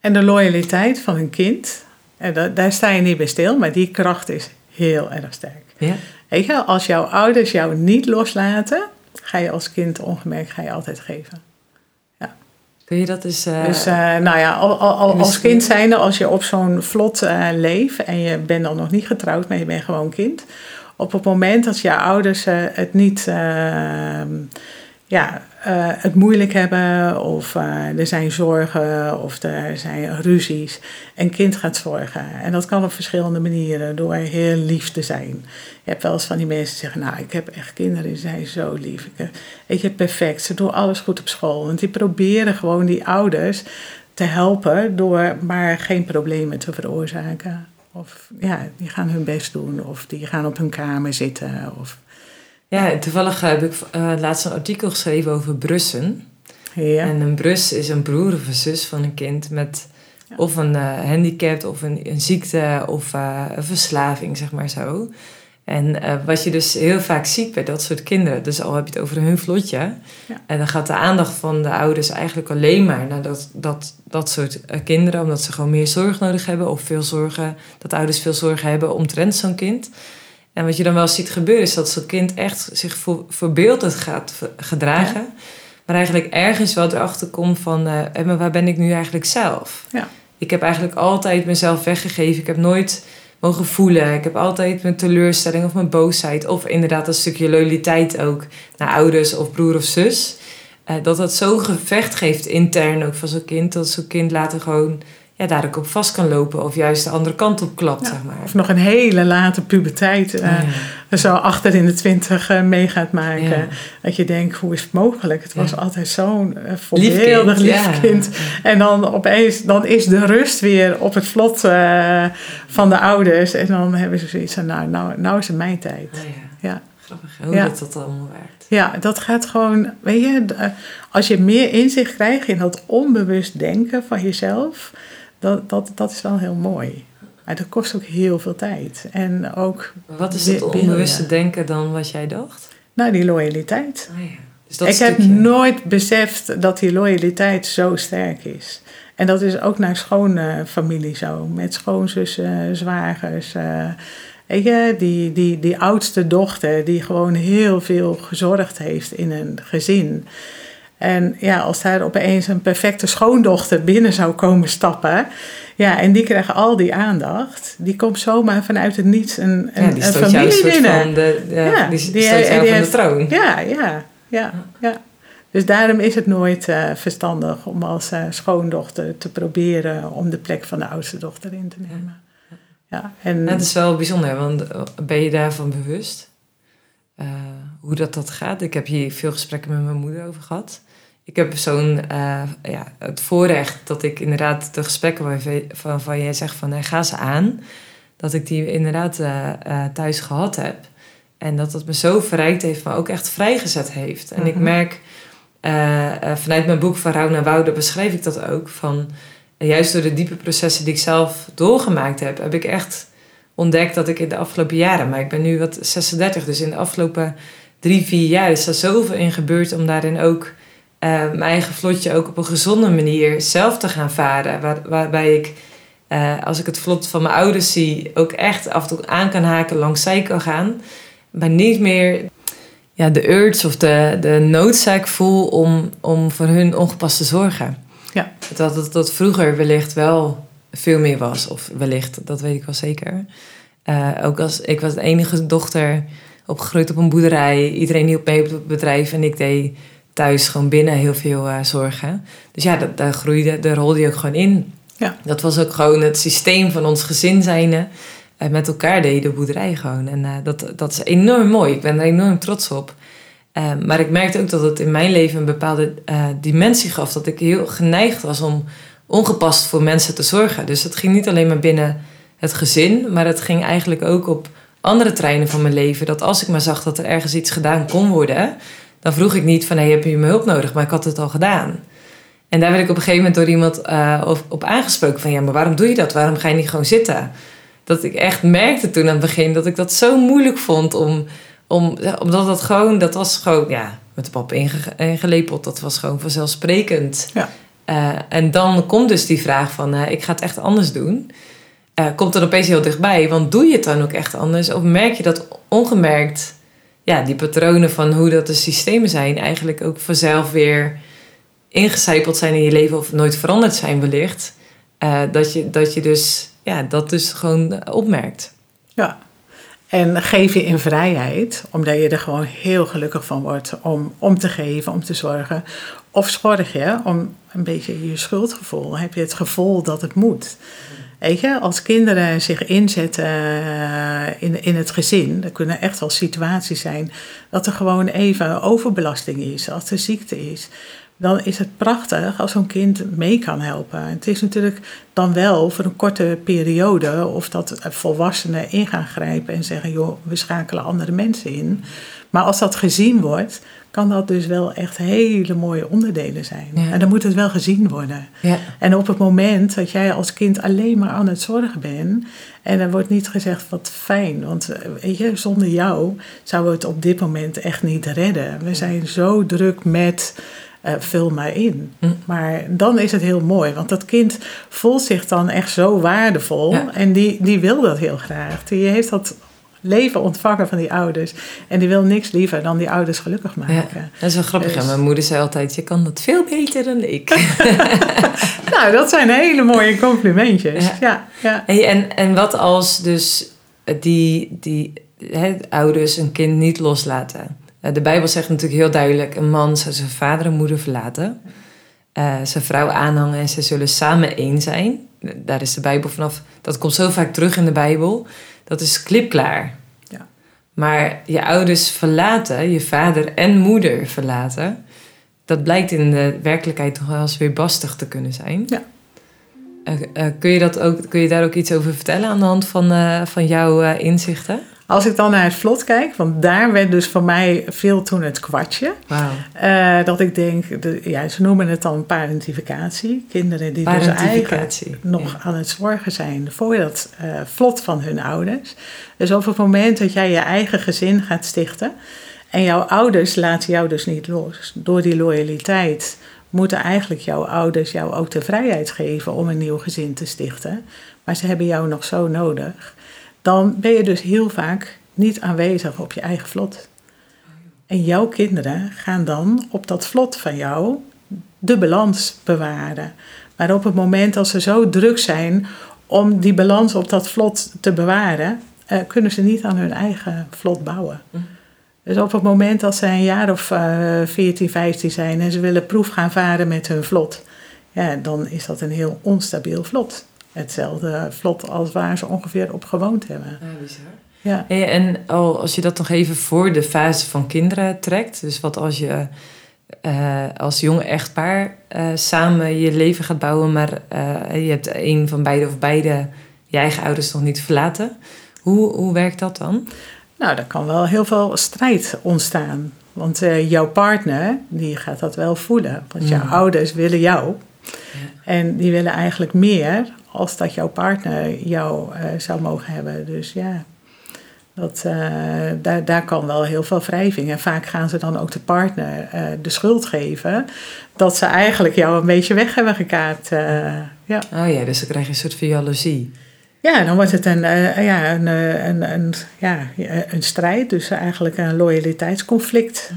En de loyaliteit van een kind, en da daar sta je niet bij stil, maar die kracht is heel erg sterk. Ja. Weet je, als jouw ouders jou niet loslaten, ga je als kind ongemerkt ga je altijd geven. Kun je dat eens... Uh, dus uh, nou ja, al, al, als kind zijnde, als je op zo'n vlot uh, leeft en je bent dan nog niet getrouwd, maar je bent gewoon kind. Op het moment dat je ouders het niet ja, uh, het moeilijk hebben of uh, er zijn zorgen of er zijn ruzies. Een kind gaat zorgen. En dat kan op verschillende manieren door heel lief te zijn. Je hebt wel eens van die mensen die zeggen, nou ik heb echt kinderen die zijn zo lief. Ik, weet je, perfect. Ze doen alles goed op school. Want die proberen gewoon die ouders te helpen door maar geen problemen te veroorzaken. Of ja, die gaan hun best doen of die gaan op hun kamer zitten of... Ja, toevallig heb ik uh, laatst een artikel geschreven over brussen. Ja. En een brus is een broer of een zus van een kind met ja. of een uh, handicap of een, een ziekte of uh, een verslaving, zeg maar zo. En wat je dus heel vaak ziet bij dat soort kinderen, dus al heb je het over hun vlotje, ja. en dan gaat de aandacht van de ouders eigenlijk alleen maar naar dat, dat, dat soort kinderen, omdat ze gewoon meer zorg nodig hebben of veel zorgen, dat ouders veel zorgen hebben omtrent zo'n kind. En wat je dan wel ziet gebeuren is dat zo'n kind echt zich voor, voorbeeldend gaat gedragen. Ja. Maar eigenlijk ergens wel erachter komt van, uh, maar waar ben ik nu eigenlijk zelf? Ja. Ik heb eigenlijk altijd mezelf weggegeven. Ik heb nooit mogen voelen. Ik heb altijd mijn teleurstelling of mijn boosheid. Of inderdaad een stukje loyaliteit ook naar ouders of broer of zus. Uh, dat dat zo'n gevecht geeft intern ook van zo'n kind. Dat zo'n kind later gewoon ja, daar ook op vast kan lopen of juist de andere kant op klapt, ja, zeg maar. Of nog een hele late puberteit uh, ja. zo achter in de twintig uh, mee gaat maken. Ja. Dat je denkt, hoe is het mogelijk? Het was altijd zo'n uh, voorbeeldig lief kind. kind. En dan opeens dan is de rust weer op het vlot van de ouders. En dan hebben ze zoiets van, nou, nou, nou is het mijn tijd. ja. Grappig, hoe dat dat allemaal werkt. Ja, dat gaat gewoon, weet je, als je meer inzicht krijgt in dat onbewust denken van jezelf, dat, dat, dat is wel heel mooi. Maar dat kost ook heel veel tijd. En ook wat is het onbewuste denken dan wat jij dacht? Nou, die loyaliteit. Oh ja. dus dat ik stukje. heb nooit beseft dat die loyaliteit zo sterk is. En dat is ook naar schoonfamilie zo. Met schoonzussen, zwagers. Uh, je, die, die, die oudste dochter die gewoon heel veel gezorgd heeft in een gezin. En ja, als daar opeens een perfecte schoondochter binnen zou komen stappen. Ja, en die krijgen al die aandacht. Die komt zomaar vanuit het niets een, een, ja, die een stoot jou familie binnen. Van de, ja, die, die- stoot jou van heeft- de troon. Ja, ja, ja, ja. Dus daarom is het nooit eh, verstandig om als eh, schoondochter te proberen om de plek van de oudste dochter in te nemen. Ja, en Dat is wel bijzonder, want eh, ben je daarvan bewust? Eh, hoe dat, dat gaat? Ik heb hier veel gesprekken met mijn moeder over gehad. Ik heb zo'n, eh, ja, het voorrecht dat ik inderdaad de gesprekken waarvan van, jij zegt van eh, ga ze aan, dat ik die inderdaad eh, eh, thuis gehad heb. En dat het me zo verrijkt heeft, maar ook echt vrijgezet heeft. En ik Mhm. merk vanuit mijn boek Van Rouw naar Wouden beschrijf ik dat ook. Van, juist door de diepe processen die ik zelf doorgemaakt heb, heb ik echt ontdekt dat ik in de afgelopen jaren, maar ik ben nu wat 36, dus in de afgelopen drie, vier jaar is er zoveel in gebeurd om daarin ook eh, mijn eigen vlotje ook op een gezonde manier zelf te gaan varen. Waar, waarbij ik, eh, als ik het vlot van mijn ouders zie, ook echt af en toe aan kan haken, langs zij kan gaan. Maar niet meer ja, de urge of de, de noodzaak voel om, om voor hun ongepast te zorgen. Ja. Dat dat, dat vroeger wellicht wel veel meer was. Of wellicht, dat weet ik wel zeker. Eh, ook als ik was de enige dochter opgegroeid op een boerderij. Iedereen hielp mee op het bedrijf. En ik deed thuis gewoon binnen heel veel eh, zorgen. Dus ja, dat, daar groeide, daar rolde je ook gewoon in. Ja. Dat was ook gewoon het systeem van ons gezin zijnde. Eh, met elkaar deden de boerderij gewoon. En eh, dat, dat is enorm mooi. Ik ben er enorm trots op. Maar ik merkte ook dat het in mijn leven een bepaalde dimensie gaf. Dat ik heel geneigd was om ongepast voor mensen te zorgen. Dus het ging niet alleen maar binnen het gezin, maar het ging eigenlijk ook op andere treinen van mijn leven. Dat als ik maar zag dat er ergens iets gedaan kon worden, dan vroeg ik niet van hey, heb je mijn hulp nodig? Maar ik had het al gedaan. En daar werd ik op een gegeven moment door iemand uh, op aangesproken van ja, maar waarom doe je dat? Waarom ga je niet gewoon zitten? Dat ik echt merkte toen aan het begin dat ik dat zo moeilijk vond om, om omdat dat gewoon, dat was gewoon, ja, met de pap ingelepeld, dat was gewoon vanzelfsprekend. Ja. Uh, en dan komt dus die vraag van uh, ik ga het echt anders doen. Komt er opeens heel dichtbij, want doe je het dan ook echt anders? Of merk je dat ongemerkt, ja, die patronen van hoe dat de systemen zijn, eigenlijk ook vanzelf weer ingecijpeld zijn in je leven of nooit veranderd zijn wellicht. Uh, dat, je, dat je dus, ja, dat dus gewoon opmerkt. Ja, en geef je in vrijheid, omdat je er gewoon heel gelukkig van wordt om, om te geven, om te zorgen. Of zorg je om een beetje je schuldgevoel. Heb je het gevoel dat het moet? Weet je, als kinderen zich inzetten eh, in, in het gezin, er kunnen echt wel situaties zijn dat er gewoon even overbelasting is, als er ziekte is dan is het prachtig als zo'n kind mee kan helpen. Het is natuurlijk dan wel voor een korte periode of dat volwassenen in gaan grijpen en zeggen: joh, we schakelen andere mensen in. Maar als dat gezien wordt, kan dat dus wel echt hele mooie onderdelen zijn. En dan moet het wel gezien worden. Ja. En op het moment dat jij als kind alleen maar aan het zorgen bent. En er wordt niet gezegd wat fijn. Want eh, weet je, zonder jou zouden we het op dit moment echt niet redden. We zijn zo druk met uh, vul maar in. Hm. Maar dan is het heel mooi, want dat kind voelt zich dan echt zo waardevol en die, die wil dat heel graag. Die heeft dat leven ontvangen van die ouders. En die wil niks liever dan die ouders gelukkig maken. Ja, dat is wel grappig. Dus... Mijn moeder zei altijd, je kan dat veel beter dan ik. nou, dat zijn hele mooie complimentjes. Ja. ja, Hey, en, en wat als dus die, die ouders een kind niet loslaten? Eh, de Bijbel zegt natuurlijk heel duidelijk: een man zou zijn vader en moeder verlaten, uh, zijn vrouw aanhangen en ze zullen samen één zijn. Daar is de Bijbel vanaf. Dat komt zo vaak terug in de Bijbel. Dat is klipklaar. Ja. Maar je ouders verlaten, je vader en moeder verlaten, dat blijkt in de werkelijkheid toch wel eens weer bastig te kunnen zijn. Ja. Uh, kun, je dat ook, kun je daar ook iets over vertellen aan de hand van, van jouw inzichten? Als ik dan naar het vlot kijk, want daar werd dus voor mij veel toen het kwartje. Uh, dat ik denk, de, ja, ze noemen het dan parentificatie. Kinderen die dus eigenlijk nog aan het zorgen zijn voor dat uh, vlot van hun ouders. Dus op het moment dat jij je eigen gezin gaat stichten en jouw ouders laten jou dus niet los door die loyaliteit moeten eigenlijk jouw ouders jou ook de vrijheid geven om een nieuw gezin te stichten. Maar ze hebben jou nog zo nodig dan ben je dus heel vaak niet aanwezig op je eigen vlot. En jouw kinderen gaan dan op dat vlot van jou de balans bewaren. Maar op het moment dat ze zo druk zijn om die balans op dat vlot te bewaren, eh, kunnen ze niet aan hun eigen vlot bouwen. Dus op het moment dat ze een jaar of uh, 14, 15 zijn en ze willen proef gaan varen met hun vlot, ja, dan is dat een heel onstabiel vlot hetzelfde vlot als waar ze ongeveer op gewoond hebben. Ja, bizar. Ja. en als je dat nog even voor de fase van kinderen trekt, dus wat als je uh, als jonge echtpaar uh, samen je leven gaat bouwen, maar uh, je hebt een van beide of beide je eigen ouders nog niet verlaten. Hoe, hoe werkt dat dan? Nou, er kan wel heel veel strijd ontstaan. Want jouw partner, die gaat dat wel voelen. Want jouw mm. ouders willen jou. Ja. En die willen eigenlijk meer als dat jouw partner jou uh, zou mogen hebben. Dus ja, dat, uh, daar, daar kan wel heel veel wrijving. En vaak gaan ze dan ook de partner uh, de schuld geven dat ze eigenlijk jou een beetje weg hebben gekaapt. ja. Oh ja, dus dan krijg je een soort van jaloezie. Ja, dan wordt het een, ja, een, een, een, ja, een strijd, dus eigenlijk een loyaliteitsconflict.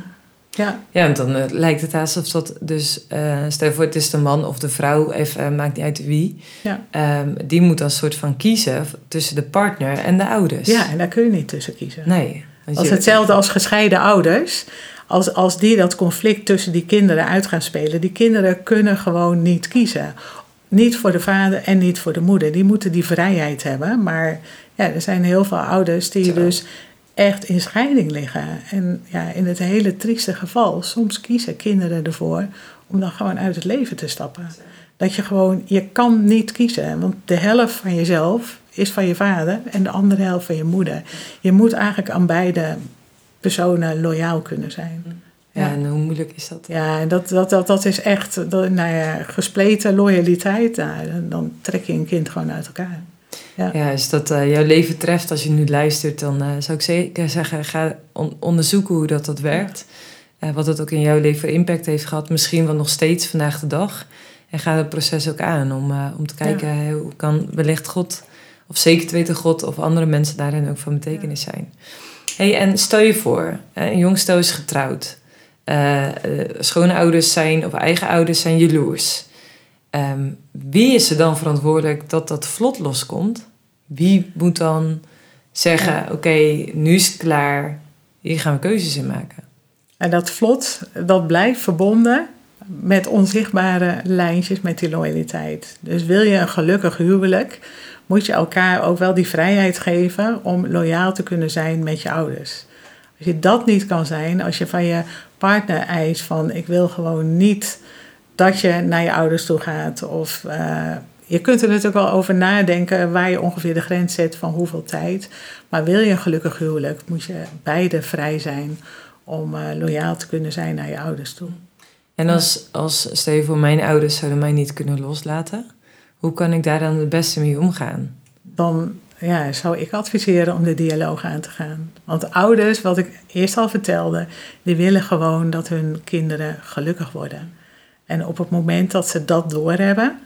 Ja, ja want dan uh, lijkt het alsof dat dus, uh, stel voor het is de man of de vrouw, even, uh, maakt niet uit wie, ja. Um, die moet dan soort van kiezen tussen de partner en de ouders. Ja, en daar kun je niet tussen kiezen. Nee. Als hetzelfde als gescheiden ouders. Als, als die dat conflict tussen die kinderen uit gaan spelen, die kinderen kunnen gewoon niet kiezen. Niet voor de vader en niet voor de moeder. Die moeten die vrijheid hebben. Maar ja, er zijn heel veel ouders die dus echt in scheiding liggen. En ja, in het hele trieste geval, soms kiezen kinderen ervoor om dan gewoon uit het leven te stappen. Dat je gewoon, je kan niet kiezen, want de helft van jezelf is van je vader en de andere helft van je moeder. Je moet eigenlijk aan beide personen loyaal kunnen zijn. Ja, en hoe moeilijk is dat? Ja, dat, dat, dat, dat is echt dat, nou ja, gespleten loyaliteit. Nou, dan trek je een kind gewoon uit elkaar. Ja, ja als dat uh, jouw leven treft als je nu luistert, dan uh, zou ik zeker zeggen: ga on onderzoeken hoe dat, dat werkt. Uh, wat het ook in jouw leven impact heeft gehad, misschien wel nog steeds vandaag de dag. En ga het proces ook aan om, om te kijken ja. hoe kan wellicht God, of zeker te weten God of andere mensen daarin ook van betekenis zijn. Hey, en stel je voor, een jong stel is getrouwd. Schoonouders zijn of eigen ouders zijn jaloers. Um, wie is er dan verantwoordelijk dat dat vlot loskomt? Wie moet dan zeggen: ja. Oké, nu is het klaar, hier gaan we keuzes in maken? En dat vlot, dat blijft verbonden met onzichtbare lijntjes met die loyaliteit. Dus wil je een gelukkig huwelijk, moet je elkaar ook wel die vrijheid geven om loyaal te kunnen zijn met je ouders. Als je dat niet kan zijn, als je van je partner eist van ik wil gewoon niet dat je naar je ouders toe gaat. Of uh, je kunt er natuurlijk wel over nadenken waar je ongeveer de grens zet van hoeveel tijd. Maar wil je een gelukkig huwelijk, moet je beide vrij zijn om uh, loyaal te kunnen zijn naar je ouders toe. En als, als stel je voor, mijn ouders zouden mij niet kunnen loslaten, hoe kan ik daar dan het beste mee omgaan? Dan ja, zou ik adviseren om de dialoog aan te gaan. Want ouders, wat ik eerst al vertelde, die willen gewoon dat hun kinderen gelukkig worden. En op het moment dat ze dat doorhebben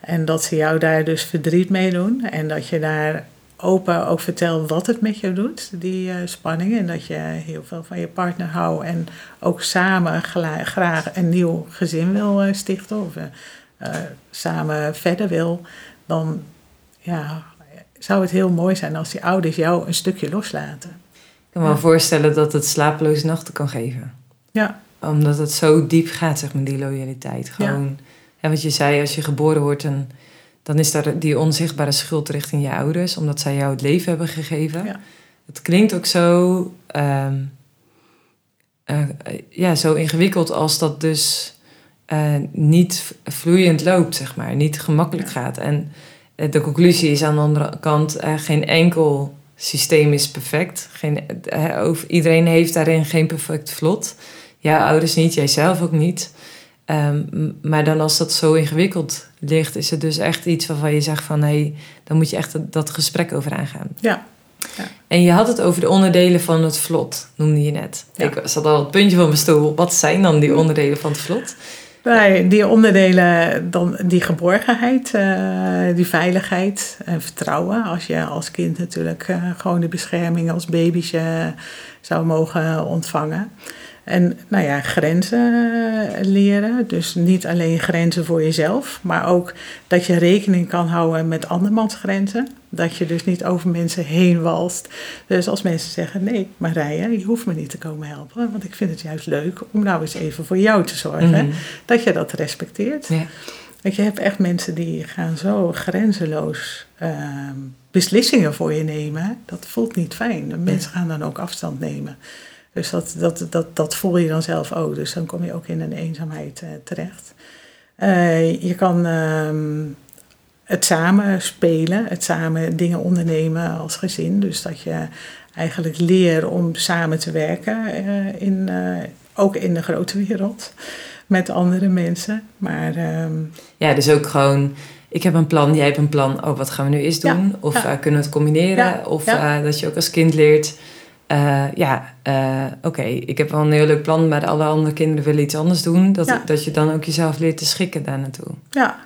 en dat ze jou daar dus verdriet mee doen en dat je daar open ook vertelt wat het met je doet, die uh, spanning. En dat je heel veel van je partner houdt en ook samen graag een nieuw gezin wil uh, stichten of uh, samen verder wil, dan ja, zou het heel mooi zijn als die ouders jou een stukje loslaten. Ik kan me ja. voorstellen dat het slapeloze nachten kan geven. Ja. Omdat het zo diep gaat, zeg maar, die loyaliteit. Gewoon, ja. en wat je zei, als je geboren wordt, en, dan is daar die onzichtbare schuld richting je ouders, omdat zij jou het leven hebben gegeven. Ja. Het klinkt ook zo, um, uh, ja, zo ingewikkeld als dat dus uh, niet vloeiend loopt, zeg maar, niet gemakkelijk ja. gaat. En de conclusie is aan de andere kant, geen enkel systeem is perfect. Geen, iedereen heeft daarin geen perfect vlot. Jouw ouders niet, jijzelf ook niet. Um, maar dan als dat zo ingewikkeld ligt, is het dus echt iets waarvan je zegt van... hé, hey, dan moet je echt dat gesprek over aangaan. Ja. ja. En je had het over de onderdelen van het vlot, noemde je net. Ja. Ik zat al het puntje van mijn stoel. Wat zijn dan die onderdelen van het vlot? Bij die onderdelen, dan die geborgenheid, uh, die veiligheid en vertrouwen. Als je als kind natuurlijk uh, gewoon de bescherming als babytje zou mogen ontvangen. En nou ja, grenzen leren. Dus niet alleen grenzen voor jezelf, maar ook dat je rekening kan houden met andermans grenzen. Dat je dus niet over mensen heen walst. Dus als mensen zeggen: Nee, Marije, je hoeft me niet te komen helpen, want ik vind het juist leuk om nou eens even voor jou te zorgen. Mm -hmm. Dat je dat respecteert. Ja. Want je hebt echt mensen die gaan zo grenzeloos uh, beslissingen voor je nemen. Dat voelt niet fijn. Mensen gaan dan ook afstand nemen. Dus dat, dat, dat, dat voel je dan zelf ook. Dus dan kom je ook in een eenzaamheid uh, terecht. Uh, je kan uh, het samen spelen, het samen dingen ondernemen als gezin. Dus dat je eigenlijk leert om samen te werken, uh, in, ook in de grote wereld, met andere mensen. Maar, ehm, ja, dus ook gewoon ik heb een plan, jij hebt een plan. Oh, wat gaan we nu eens doen? Ja, of ja. uh, kunnen we het combineren? Ja, of uh, dat je ook als kind leert... Uh, ja, oké, okay, ik heb wel een heel leuk plan... maar alle andere kinderen willen iets anders doen. Dat, dat je dan ook jezelf leert te schikken daar naartoe. Ja,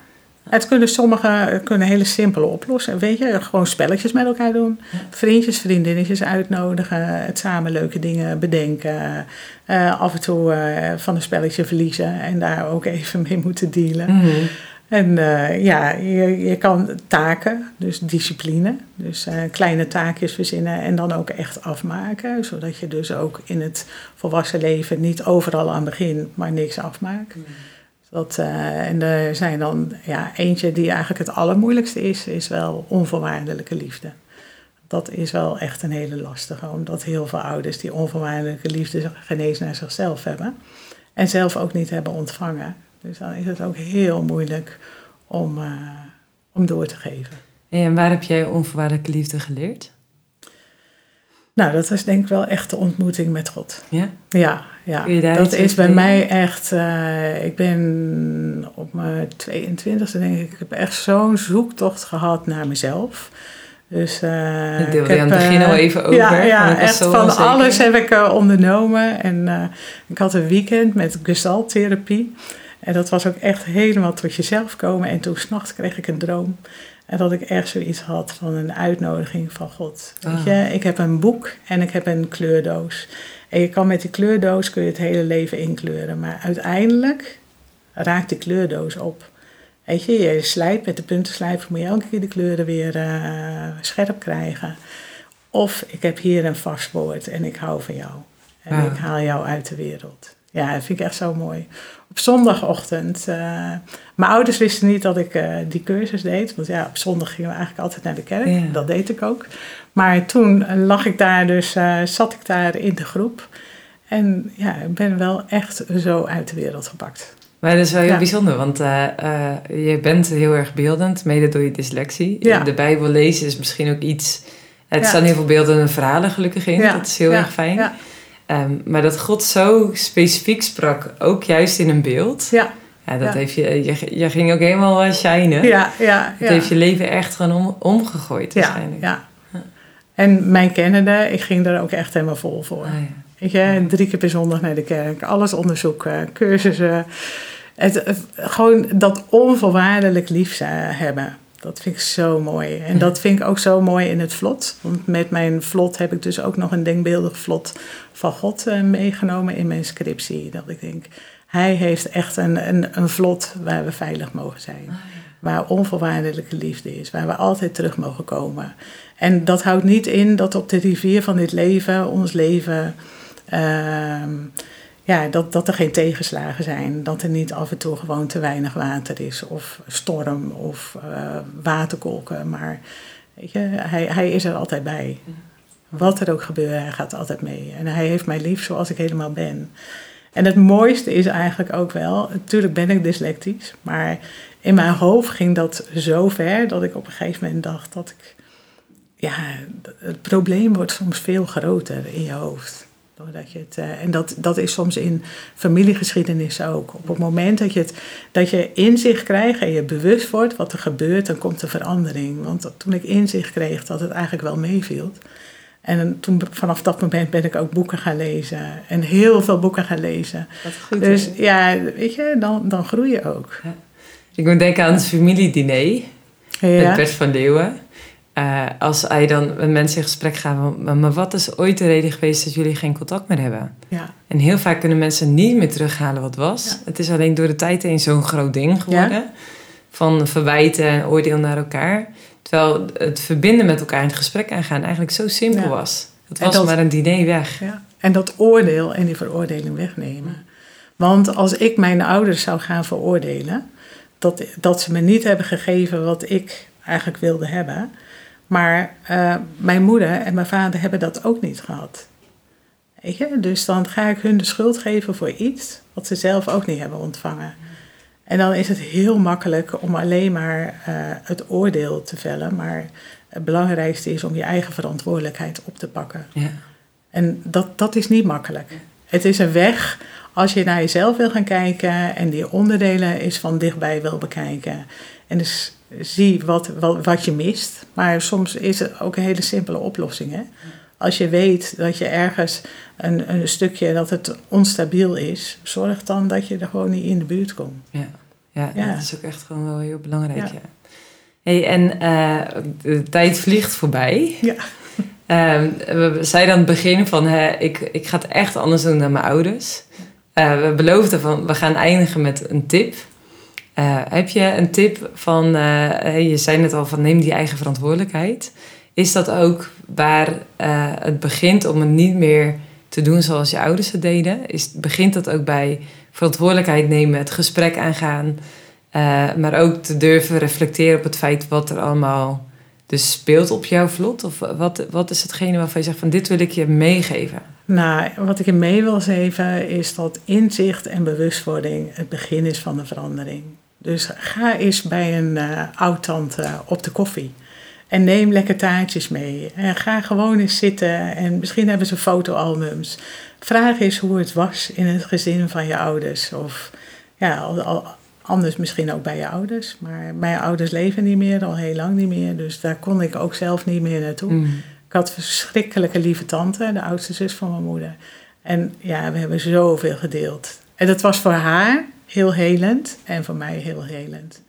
het kunnen sommige kunnen hele simpele oplossen. Weet je, gewoon spelletjes met elkaar doen. Vriendjes, vriendinnetjes uitnodigen. Het samen leuke dingen bedenken. Uh, af en toe uh, van een spelletje verliezen. En daar ook even mee moeten dealen. Mm -hmm. En uh, ja, je, je kan taken, dus discipline. Dus kleine taakjes verzinnen en dan ook echt afmaken. Zodat je dus ook in het volwassen leven niet overal aan begint, maar niks afmaakt. Mm. Dat, uh, en er zijn dan, ja, eentje die eigenlijk het allermoeilijkste is, is wel onvoorwaardelijke liefde. Dat is wel echt een hele lastige, omdat heel veel ouders die onvoorwaardelijke liefde genezen naar zichzelf hebben. En zelf ook niet hebben ontvangen. Dus dan is het ook heel moeilijk om, uh, om door te geven. En waar heb jij onvoorwaardelijke liefde geleerd? Nou, dat was denk ik wel echt de ontmoeting met God. Ja? Ja, ja. dat is bij mij echt... Uh, ik ben op mijn 22e denk ik... Ik heb echt zo'n zoektocht gehad naar mezelf. Dus, uh, dat deelde je aan het begin al even over. Ja, ja echt van alles heb ik uh, ondernomen. En ik had een weekend met gestalttherapie. En dat was ook echt helemaal tot jezelf komen. En toen s'nachts kreeg ik een droom. En dat ik echt zoiets had van een uitnodiging van God. Weet ah. je, ik heb een boek en ik heb een kleurdoos. En je kan met die kleurdoos kun je het hele leven inkleuren. Maar uiteindelijk raakt die kleurdoos op. Weet je, je slijpt met de puntenslijper, moet je elke keer de kleuren weer uh, scherp krijgen. Of ik heb hier een vast woord en ik hou van jou. En ik haal jou uit de wereld. Ja, dat vind ik echt zo mooi. Op zondagochtend. Uh, mijn ouders wisten niet dat ik uh, die cursus deed. Want ja, op zondag gingen we eigenlijk altijd naar de kerk. Dat deed ik ook. Maar toen lag ik daar dus, uh, zat ik daar in de groep. En ja, ik ben wel echt zo uit de wereld gepakt. Maar dat is wel heel bijzonder, want je bent heel erg beeldend, mede door je dyslexie. Ja. De Bijbel lezen is misschien ook iets... Het staan heel veel beeldende verhalen gelukkig in, dat is heel erg fijn. Ehm, maar dat God zo specifiek sprak, ook juist in een beeld. Ja. Ja, dat heeft je, je, je ging ook helemaal uh, shinen. Ja, ja, Dat heeft je leven echt gewoon om, omgegooid waarschijnlijk. Ja, ja. En mijn kennende, ik ging daar ook echt helemaal vol voor. Ah, ja. je, drie keer per zondag naar de kerk, alles onderzoeken, cursussen. Het, gewoon dat onvoorwaardelijk lief hebben. Dat vind ik zo mooi. En dat vind ik ook zo mooi in het vlot. Want met mijn vlot heb ik dus ook nog een denkbeeldig vlot van God uh, meegenomen in mijn scriptie. Dat ik denk, hij heeft echt een, een, een vlot waar we veilig mogen zijn. Ah, waar onvoorwaardelijke liefde is. Waar we altijd terug mogen komen. En dat houdt niet in dat op de rivier van dit leven, ons leven... Uh, ja, dat, dat er geen tegenslagen zijn. Dat er niet af en toe gewoon te weinig water is. Of storm of uh, waterkolken. Maar weet je, hij, hij is er altijd bij. Wat er ook gebeurt, hij gaat altijd mee. En hij heeft mij lief zoals ik helemaal ben. En het mooiste is eigenlijk ook wel, natuurlijk ben ik dyslectisch, maar in mijn hoofd ging dat zo ver dat ik op een gegeven moment dacht dat ik, ja, het probleem wordt soms veel groter in je hoofd. Doordat je het, uh, en dat, dat is soms in familiegeschiedenis ook. Op het moment dat je, het, dat je inzicht krijgt en je bewust wordt wat er gebeurt, dan komt de verandering. Want toen ik inzicht kreeg dat het eigenlijk wel meeviel. En toen, vanaf dat moment ben ik ook boeken gaan lezen. En heel veel boeken gaan lezen. Goed, dus ja, weet je, dan, dan groei je ook. Ja. Ik moet denken aan het familiediner. Ja. Met Bert van Leeuwen. Uh, als hij dan met mensen in gesprek gaan, maar, wat is ooit de reden geweest dat jullie geen contact meer hebben? Ja. En heel vaak kunnen mensen niet meer terughalen wat was. Het is alleen door de tijd heen zo'n groot ding geworden. Van verwijten en oordeel naar elkaar. Terwijl het verbinden met elkaar in het gesprek aangaan eigenlijk zo simpel was. Het was maar een diner weg. En dat oordeel en die veroordeling wegnemen. Want als ik mijn ouders zou gaan veroordelen, dat, dat ze me niet hebben gegeven wat ik eigenlijk wilde hebben maar uh, mijn moeder en mijn vader hebben dat ook niet gehad. Weet je? Dus dan ga ik hun de schuld geven voor iets wat ze zelf ook niet hebben ontvangen. En dan is het heel makkelijk om alleen maar uh, het oordeel te vellen. Maar het belangrijkste is om je eigen verantwoordelijkheid op te pakken. Ja. En dat, dat is niet makkelijk. Het is een weg als je naar jezelf wil gaan kijken en die onderdelen is van dichtbij wil bekijken. En dus zie wat, wat, wat je mist. Maar soms is het ook een hele simpele oplossing. Hè? Als je weet dat je ergens een, een stukje dat het onstabiel is, zorg dan dat je er gewoon niet in de buurt komt. Ja, ja, ja. dat is ook echt gewoon wel heel belangrijk. Ja. Hey, en uh, de tijd vliegt voorbij. Ja. Uh, we zeiden aan het begin van, hè, ik, ik ga het echt anders doen dan mijn ouders. Uh, we beloofden van, we gaan eindigen met een tip. Uh, heb je een tip van, uh, je zei net al van neem die eigen verantwoordelijkheid. Is dat ook waar het begint om het niet meer te doen zoals je ouders het deden? Is, begint dat ook bij verantwoordelijkheid nemen, het gesprek aangaan, maar ook te durven reflecteren op het feit wat er allemaal dus speelt op jouw vlot? Of wat, wat is hetgene waarvan je zegt van dit wil ik je meegeven? Nou, wat ik je mee wil geven is dat inzicht en bewustwording het begin is van de verandering. Dus ga eens bij een uh, oud-tante op de koffie. En neem lekker taartjes mee. En ga gewoon eens zitten. En misschien hebben ze fotoalbums. Vraag eens hoe het was in het gezin van je ouders. Of ja, anders misschien ook bij je ouders. Maar mijn ouders leven niet meer, al heel lang niet meer. Dus daar kon ik ook zelf niet meer naartoe. Mm. Ik had verschrikkelijke lieve tante, de oudste zus van mijn moeder. En ja, we hebben zoveel gedeeld. En dat was voor haar heel helend en voor mij heel helend.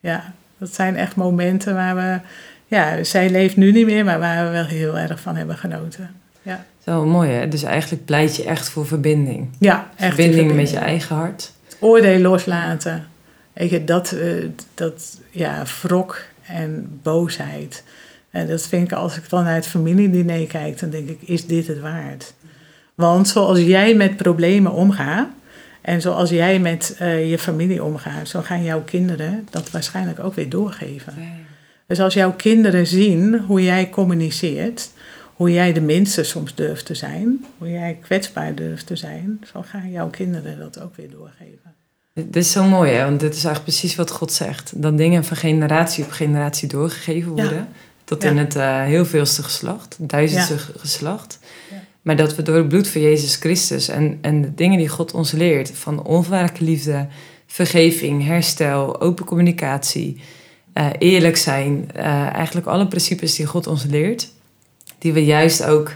Ja, dat zijn echt momenten waar we... Ja, zij leeft nu niet meer, maar waar we wel heel erg van hebben genoten. Ja. Zo mooi hè? Dus eigenlijk pleit je echt voor verbinding. Ja, echt verbinding, met je eigen hart. Oordeel loslaten. Weet je, dat, uh, dat ja, wrok en boosheid. En dat vind ik, als ik dan naar het familiediner kijk, dan denk ik, is dit het waard? Want zoals jij met problemen omgaat, en zoals jij met uh, je familie omgaat, zo gaan jouw kinderen dat waarschijnlijk ook weer doorgeven. Dus als jouw kinderen zien hoe jij communiceert, hoe jij de minste soms durft te zijn, hoe jij kwetsbaar durft te zijn, zo gaan jouw kinderen dat ook weer doorgeven. Dit is zo mooi, hè? want dit is eigenlijk precies wat God zegt. Dat dingen van generatie op generatie doorgegeven worden. Tot in het uh, heel veelste geslacht, duizendste geslacht. Maar dat we door het bloed van Jezus Christus en, en de dingen die God ons leert, van onvoorwaardelijke liefde, vergeving, herstel, open communicatie, uh, eerlijk zijn, uh, eigenlijk alle principes die God ons leert, die we juist ook,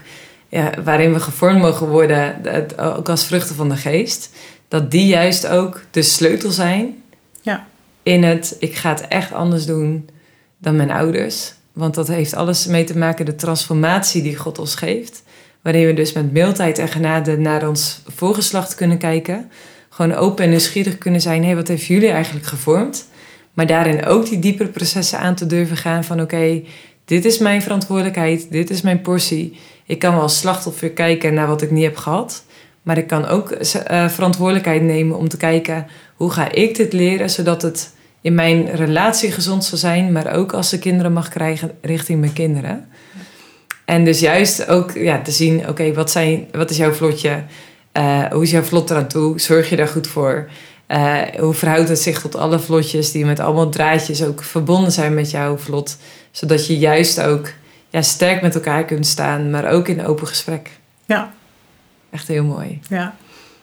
ja, waarin we gevormd mogen worden, ook als vruchten van de geest, dat die juist ook de sleutel zijn ja. in het, ik ga het echt anders doen dan mijn ouders. Want dat heeft alles mee te maken, de transformatie die God ons geeft. Waarin we dus met mildheid en genade naar ons voorgeslacht kunnen kijken. Gewoon open en nieuwsgierig kunnen zijn. Hé, wat heeft jullie eigenlijk gevormd? Maar daarin ook die diepere processen aan te durven gaan van oké, dit is mijn verantwoordelijkheid, dit is mijn portie. Ik kan wel als slachtoffer kijken naar wat ik niet heb gehad. Maar ik kan ook uh, verantwoordelijkheid nemen om te kijken hoe ga ik dit leren zodat het in mijn relatie gezond zal zijn, maar ook als ze kinderen mag krijgen richting mijn kinderen. En dus juist ook ja, te zien, oké, wat wat, wat is jouw vlotje? Uh, hoe is jouw vlot eraan toe? Zorg je daar goed voor? Uh, hoe verhoudt het zich tot alle vlotjes die met allemaal draadjes ook verbonden zijn met jouw vlot? Zodat je juist ook ja, sterk met elkaar kunt staan, maar ook in open gesprek. Ja. Echt heel mooi. Ja.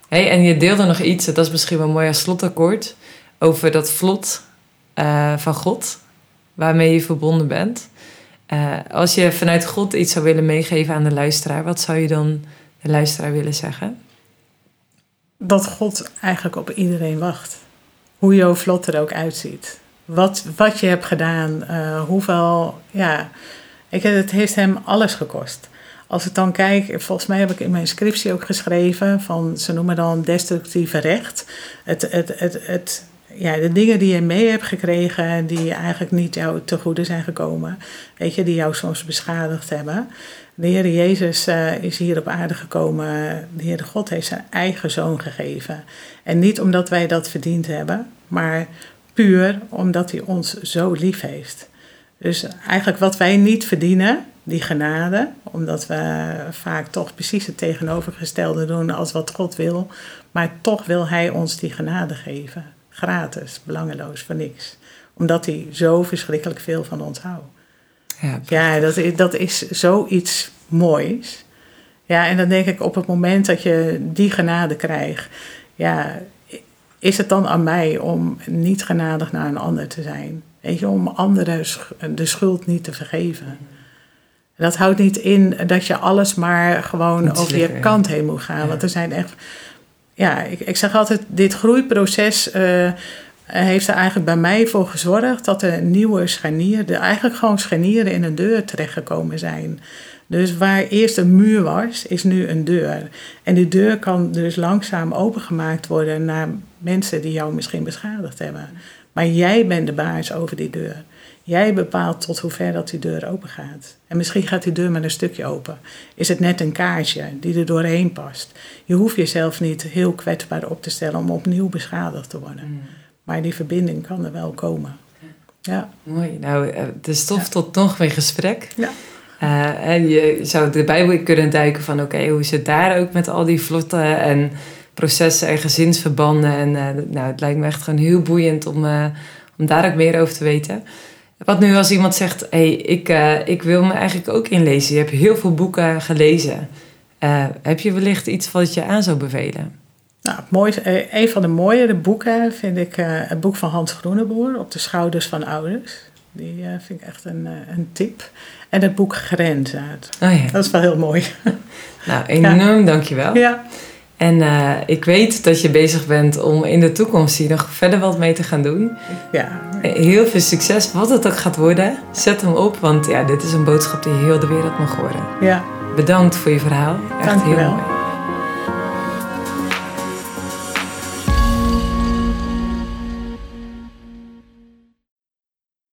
Hey, en je deelde nog iets, dat is misschien wel mooi als slotakkoord, over dat vlot uh, van God, waarmee je verbonden bent. Uh, als je vanuit God iets zou willen meegeven aan de luisteraar, wat zou je dan de luisteraar willen zeggen? Dat God eigenlijk op iedereen wacht. Hoe jouw vlot er ook uitziet. Wat, wat je hebt gedaan, uh, hoeveel. Ja, ik, het heeft hem alles gekost. Als ik dan kijk, volgens mij heb ik in mijn scriptie ook geschreven van ze noemen dan destructieve recht. Het, het, het, het ja, de dingen die je mee hebt gekregen, die eigenlijk niet jou te goede zijn gekomen, weet je, die jou soms beschadigd hebben. De Heer Jezus uh, is hier op aarde gekomen. De Heer God heeft zijn eigen zoon gegeven. En niet omdat wij dat verdiend hebben, maar puur omdat hij ons zo lief heeft. Dus eigenlijk wat wij niet verdienen, die genade, omdat we vaak toch precies het tegenovergestelde doen als wat God wil, maar toch wil Hij ons die genade geven gratis, belangeloos, voor niks. Omdat hij zo verschrikkelijk veel van ons houdt. Ja, ja dat, is, dat is zoiets moois. Ja, en dan denk ik op het moment dat je die genade krijgt, ja, is het dan aan mij om niet genadig naar een ander te zijn? Weet je, om anderen de schuld niet te vergeven. Dat houdt niet in dat je alles maar gewoon over je kant heen moet gaan. Want er zijn echt ja, ik, ik zeg altijd, dit groeiproces uh, heeft er eigenlijk bij mij voor gezorgd dat er nieuwe scharnieren, eigenlijk gewoon scharnieren in een deur terechtgekomen zijn. Dus waar eerst een muur was, is nu een deur. En die deur kan dus langzaam opengemaakt worden naar mensen die jou misschien beschadigd hebben. Maar jij bent de baas over die deur. Jij bepaalt tot hoever dat die deur open gaat. En misschien gaat die deur maar een stukje open. Is het net een kaartje die er doorheen past. Je hoeft jezelf niet heel kwetsbaar op te stellen om opnieuw beschadigd te worden. Mm. Maar die verbinding kan er wel komen. Ja. Mooi. Nou, eh, de stof ja. tot nog weer gesprek. Ja. Uh, en je zou de Bijbel kunnen duiken van oké, hoe is het daar ook met al die vlotten en processen en gezinsverbanden. En uh, nou, het lijkt me echt gewoon heel boeiend om, uh, om daar ook meer over te weten. Wat nu als iemand zegt, hé, hey, ik, ik wil me eigenlijk ook inlezen. Je hebt heel veel boeken gelezen. heb je wellicht iets wat je aan zou bevelen? Nou, het mooiste, een van de mooiere boeken vind ik het boek van Hans Groeneboer, Op de schouders van ouders. Die vind ik echt een, een tip. En het boek Grens uit. Oh ja. Dat is wel heel mooi. Nou, enorm ja. dankjewel. Ja. En uh, ik weet dat je bezig bent om in de toekomst hier nog verder wat mee te gaan doen. Ja. Heel veel succes, wat het ook gaat worden. Zet hem op, want ja, dit is een boodschap die heel de wereld mag horen. Ja. Bedankt voor je verhaal. Echt Dank je heel wel. mooi.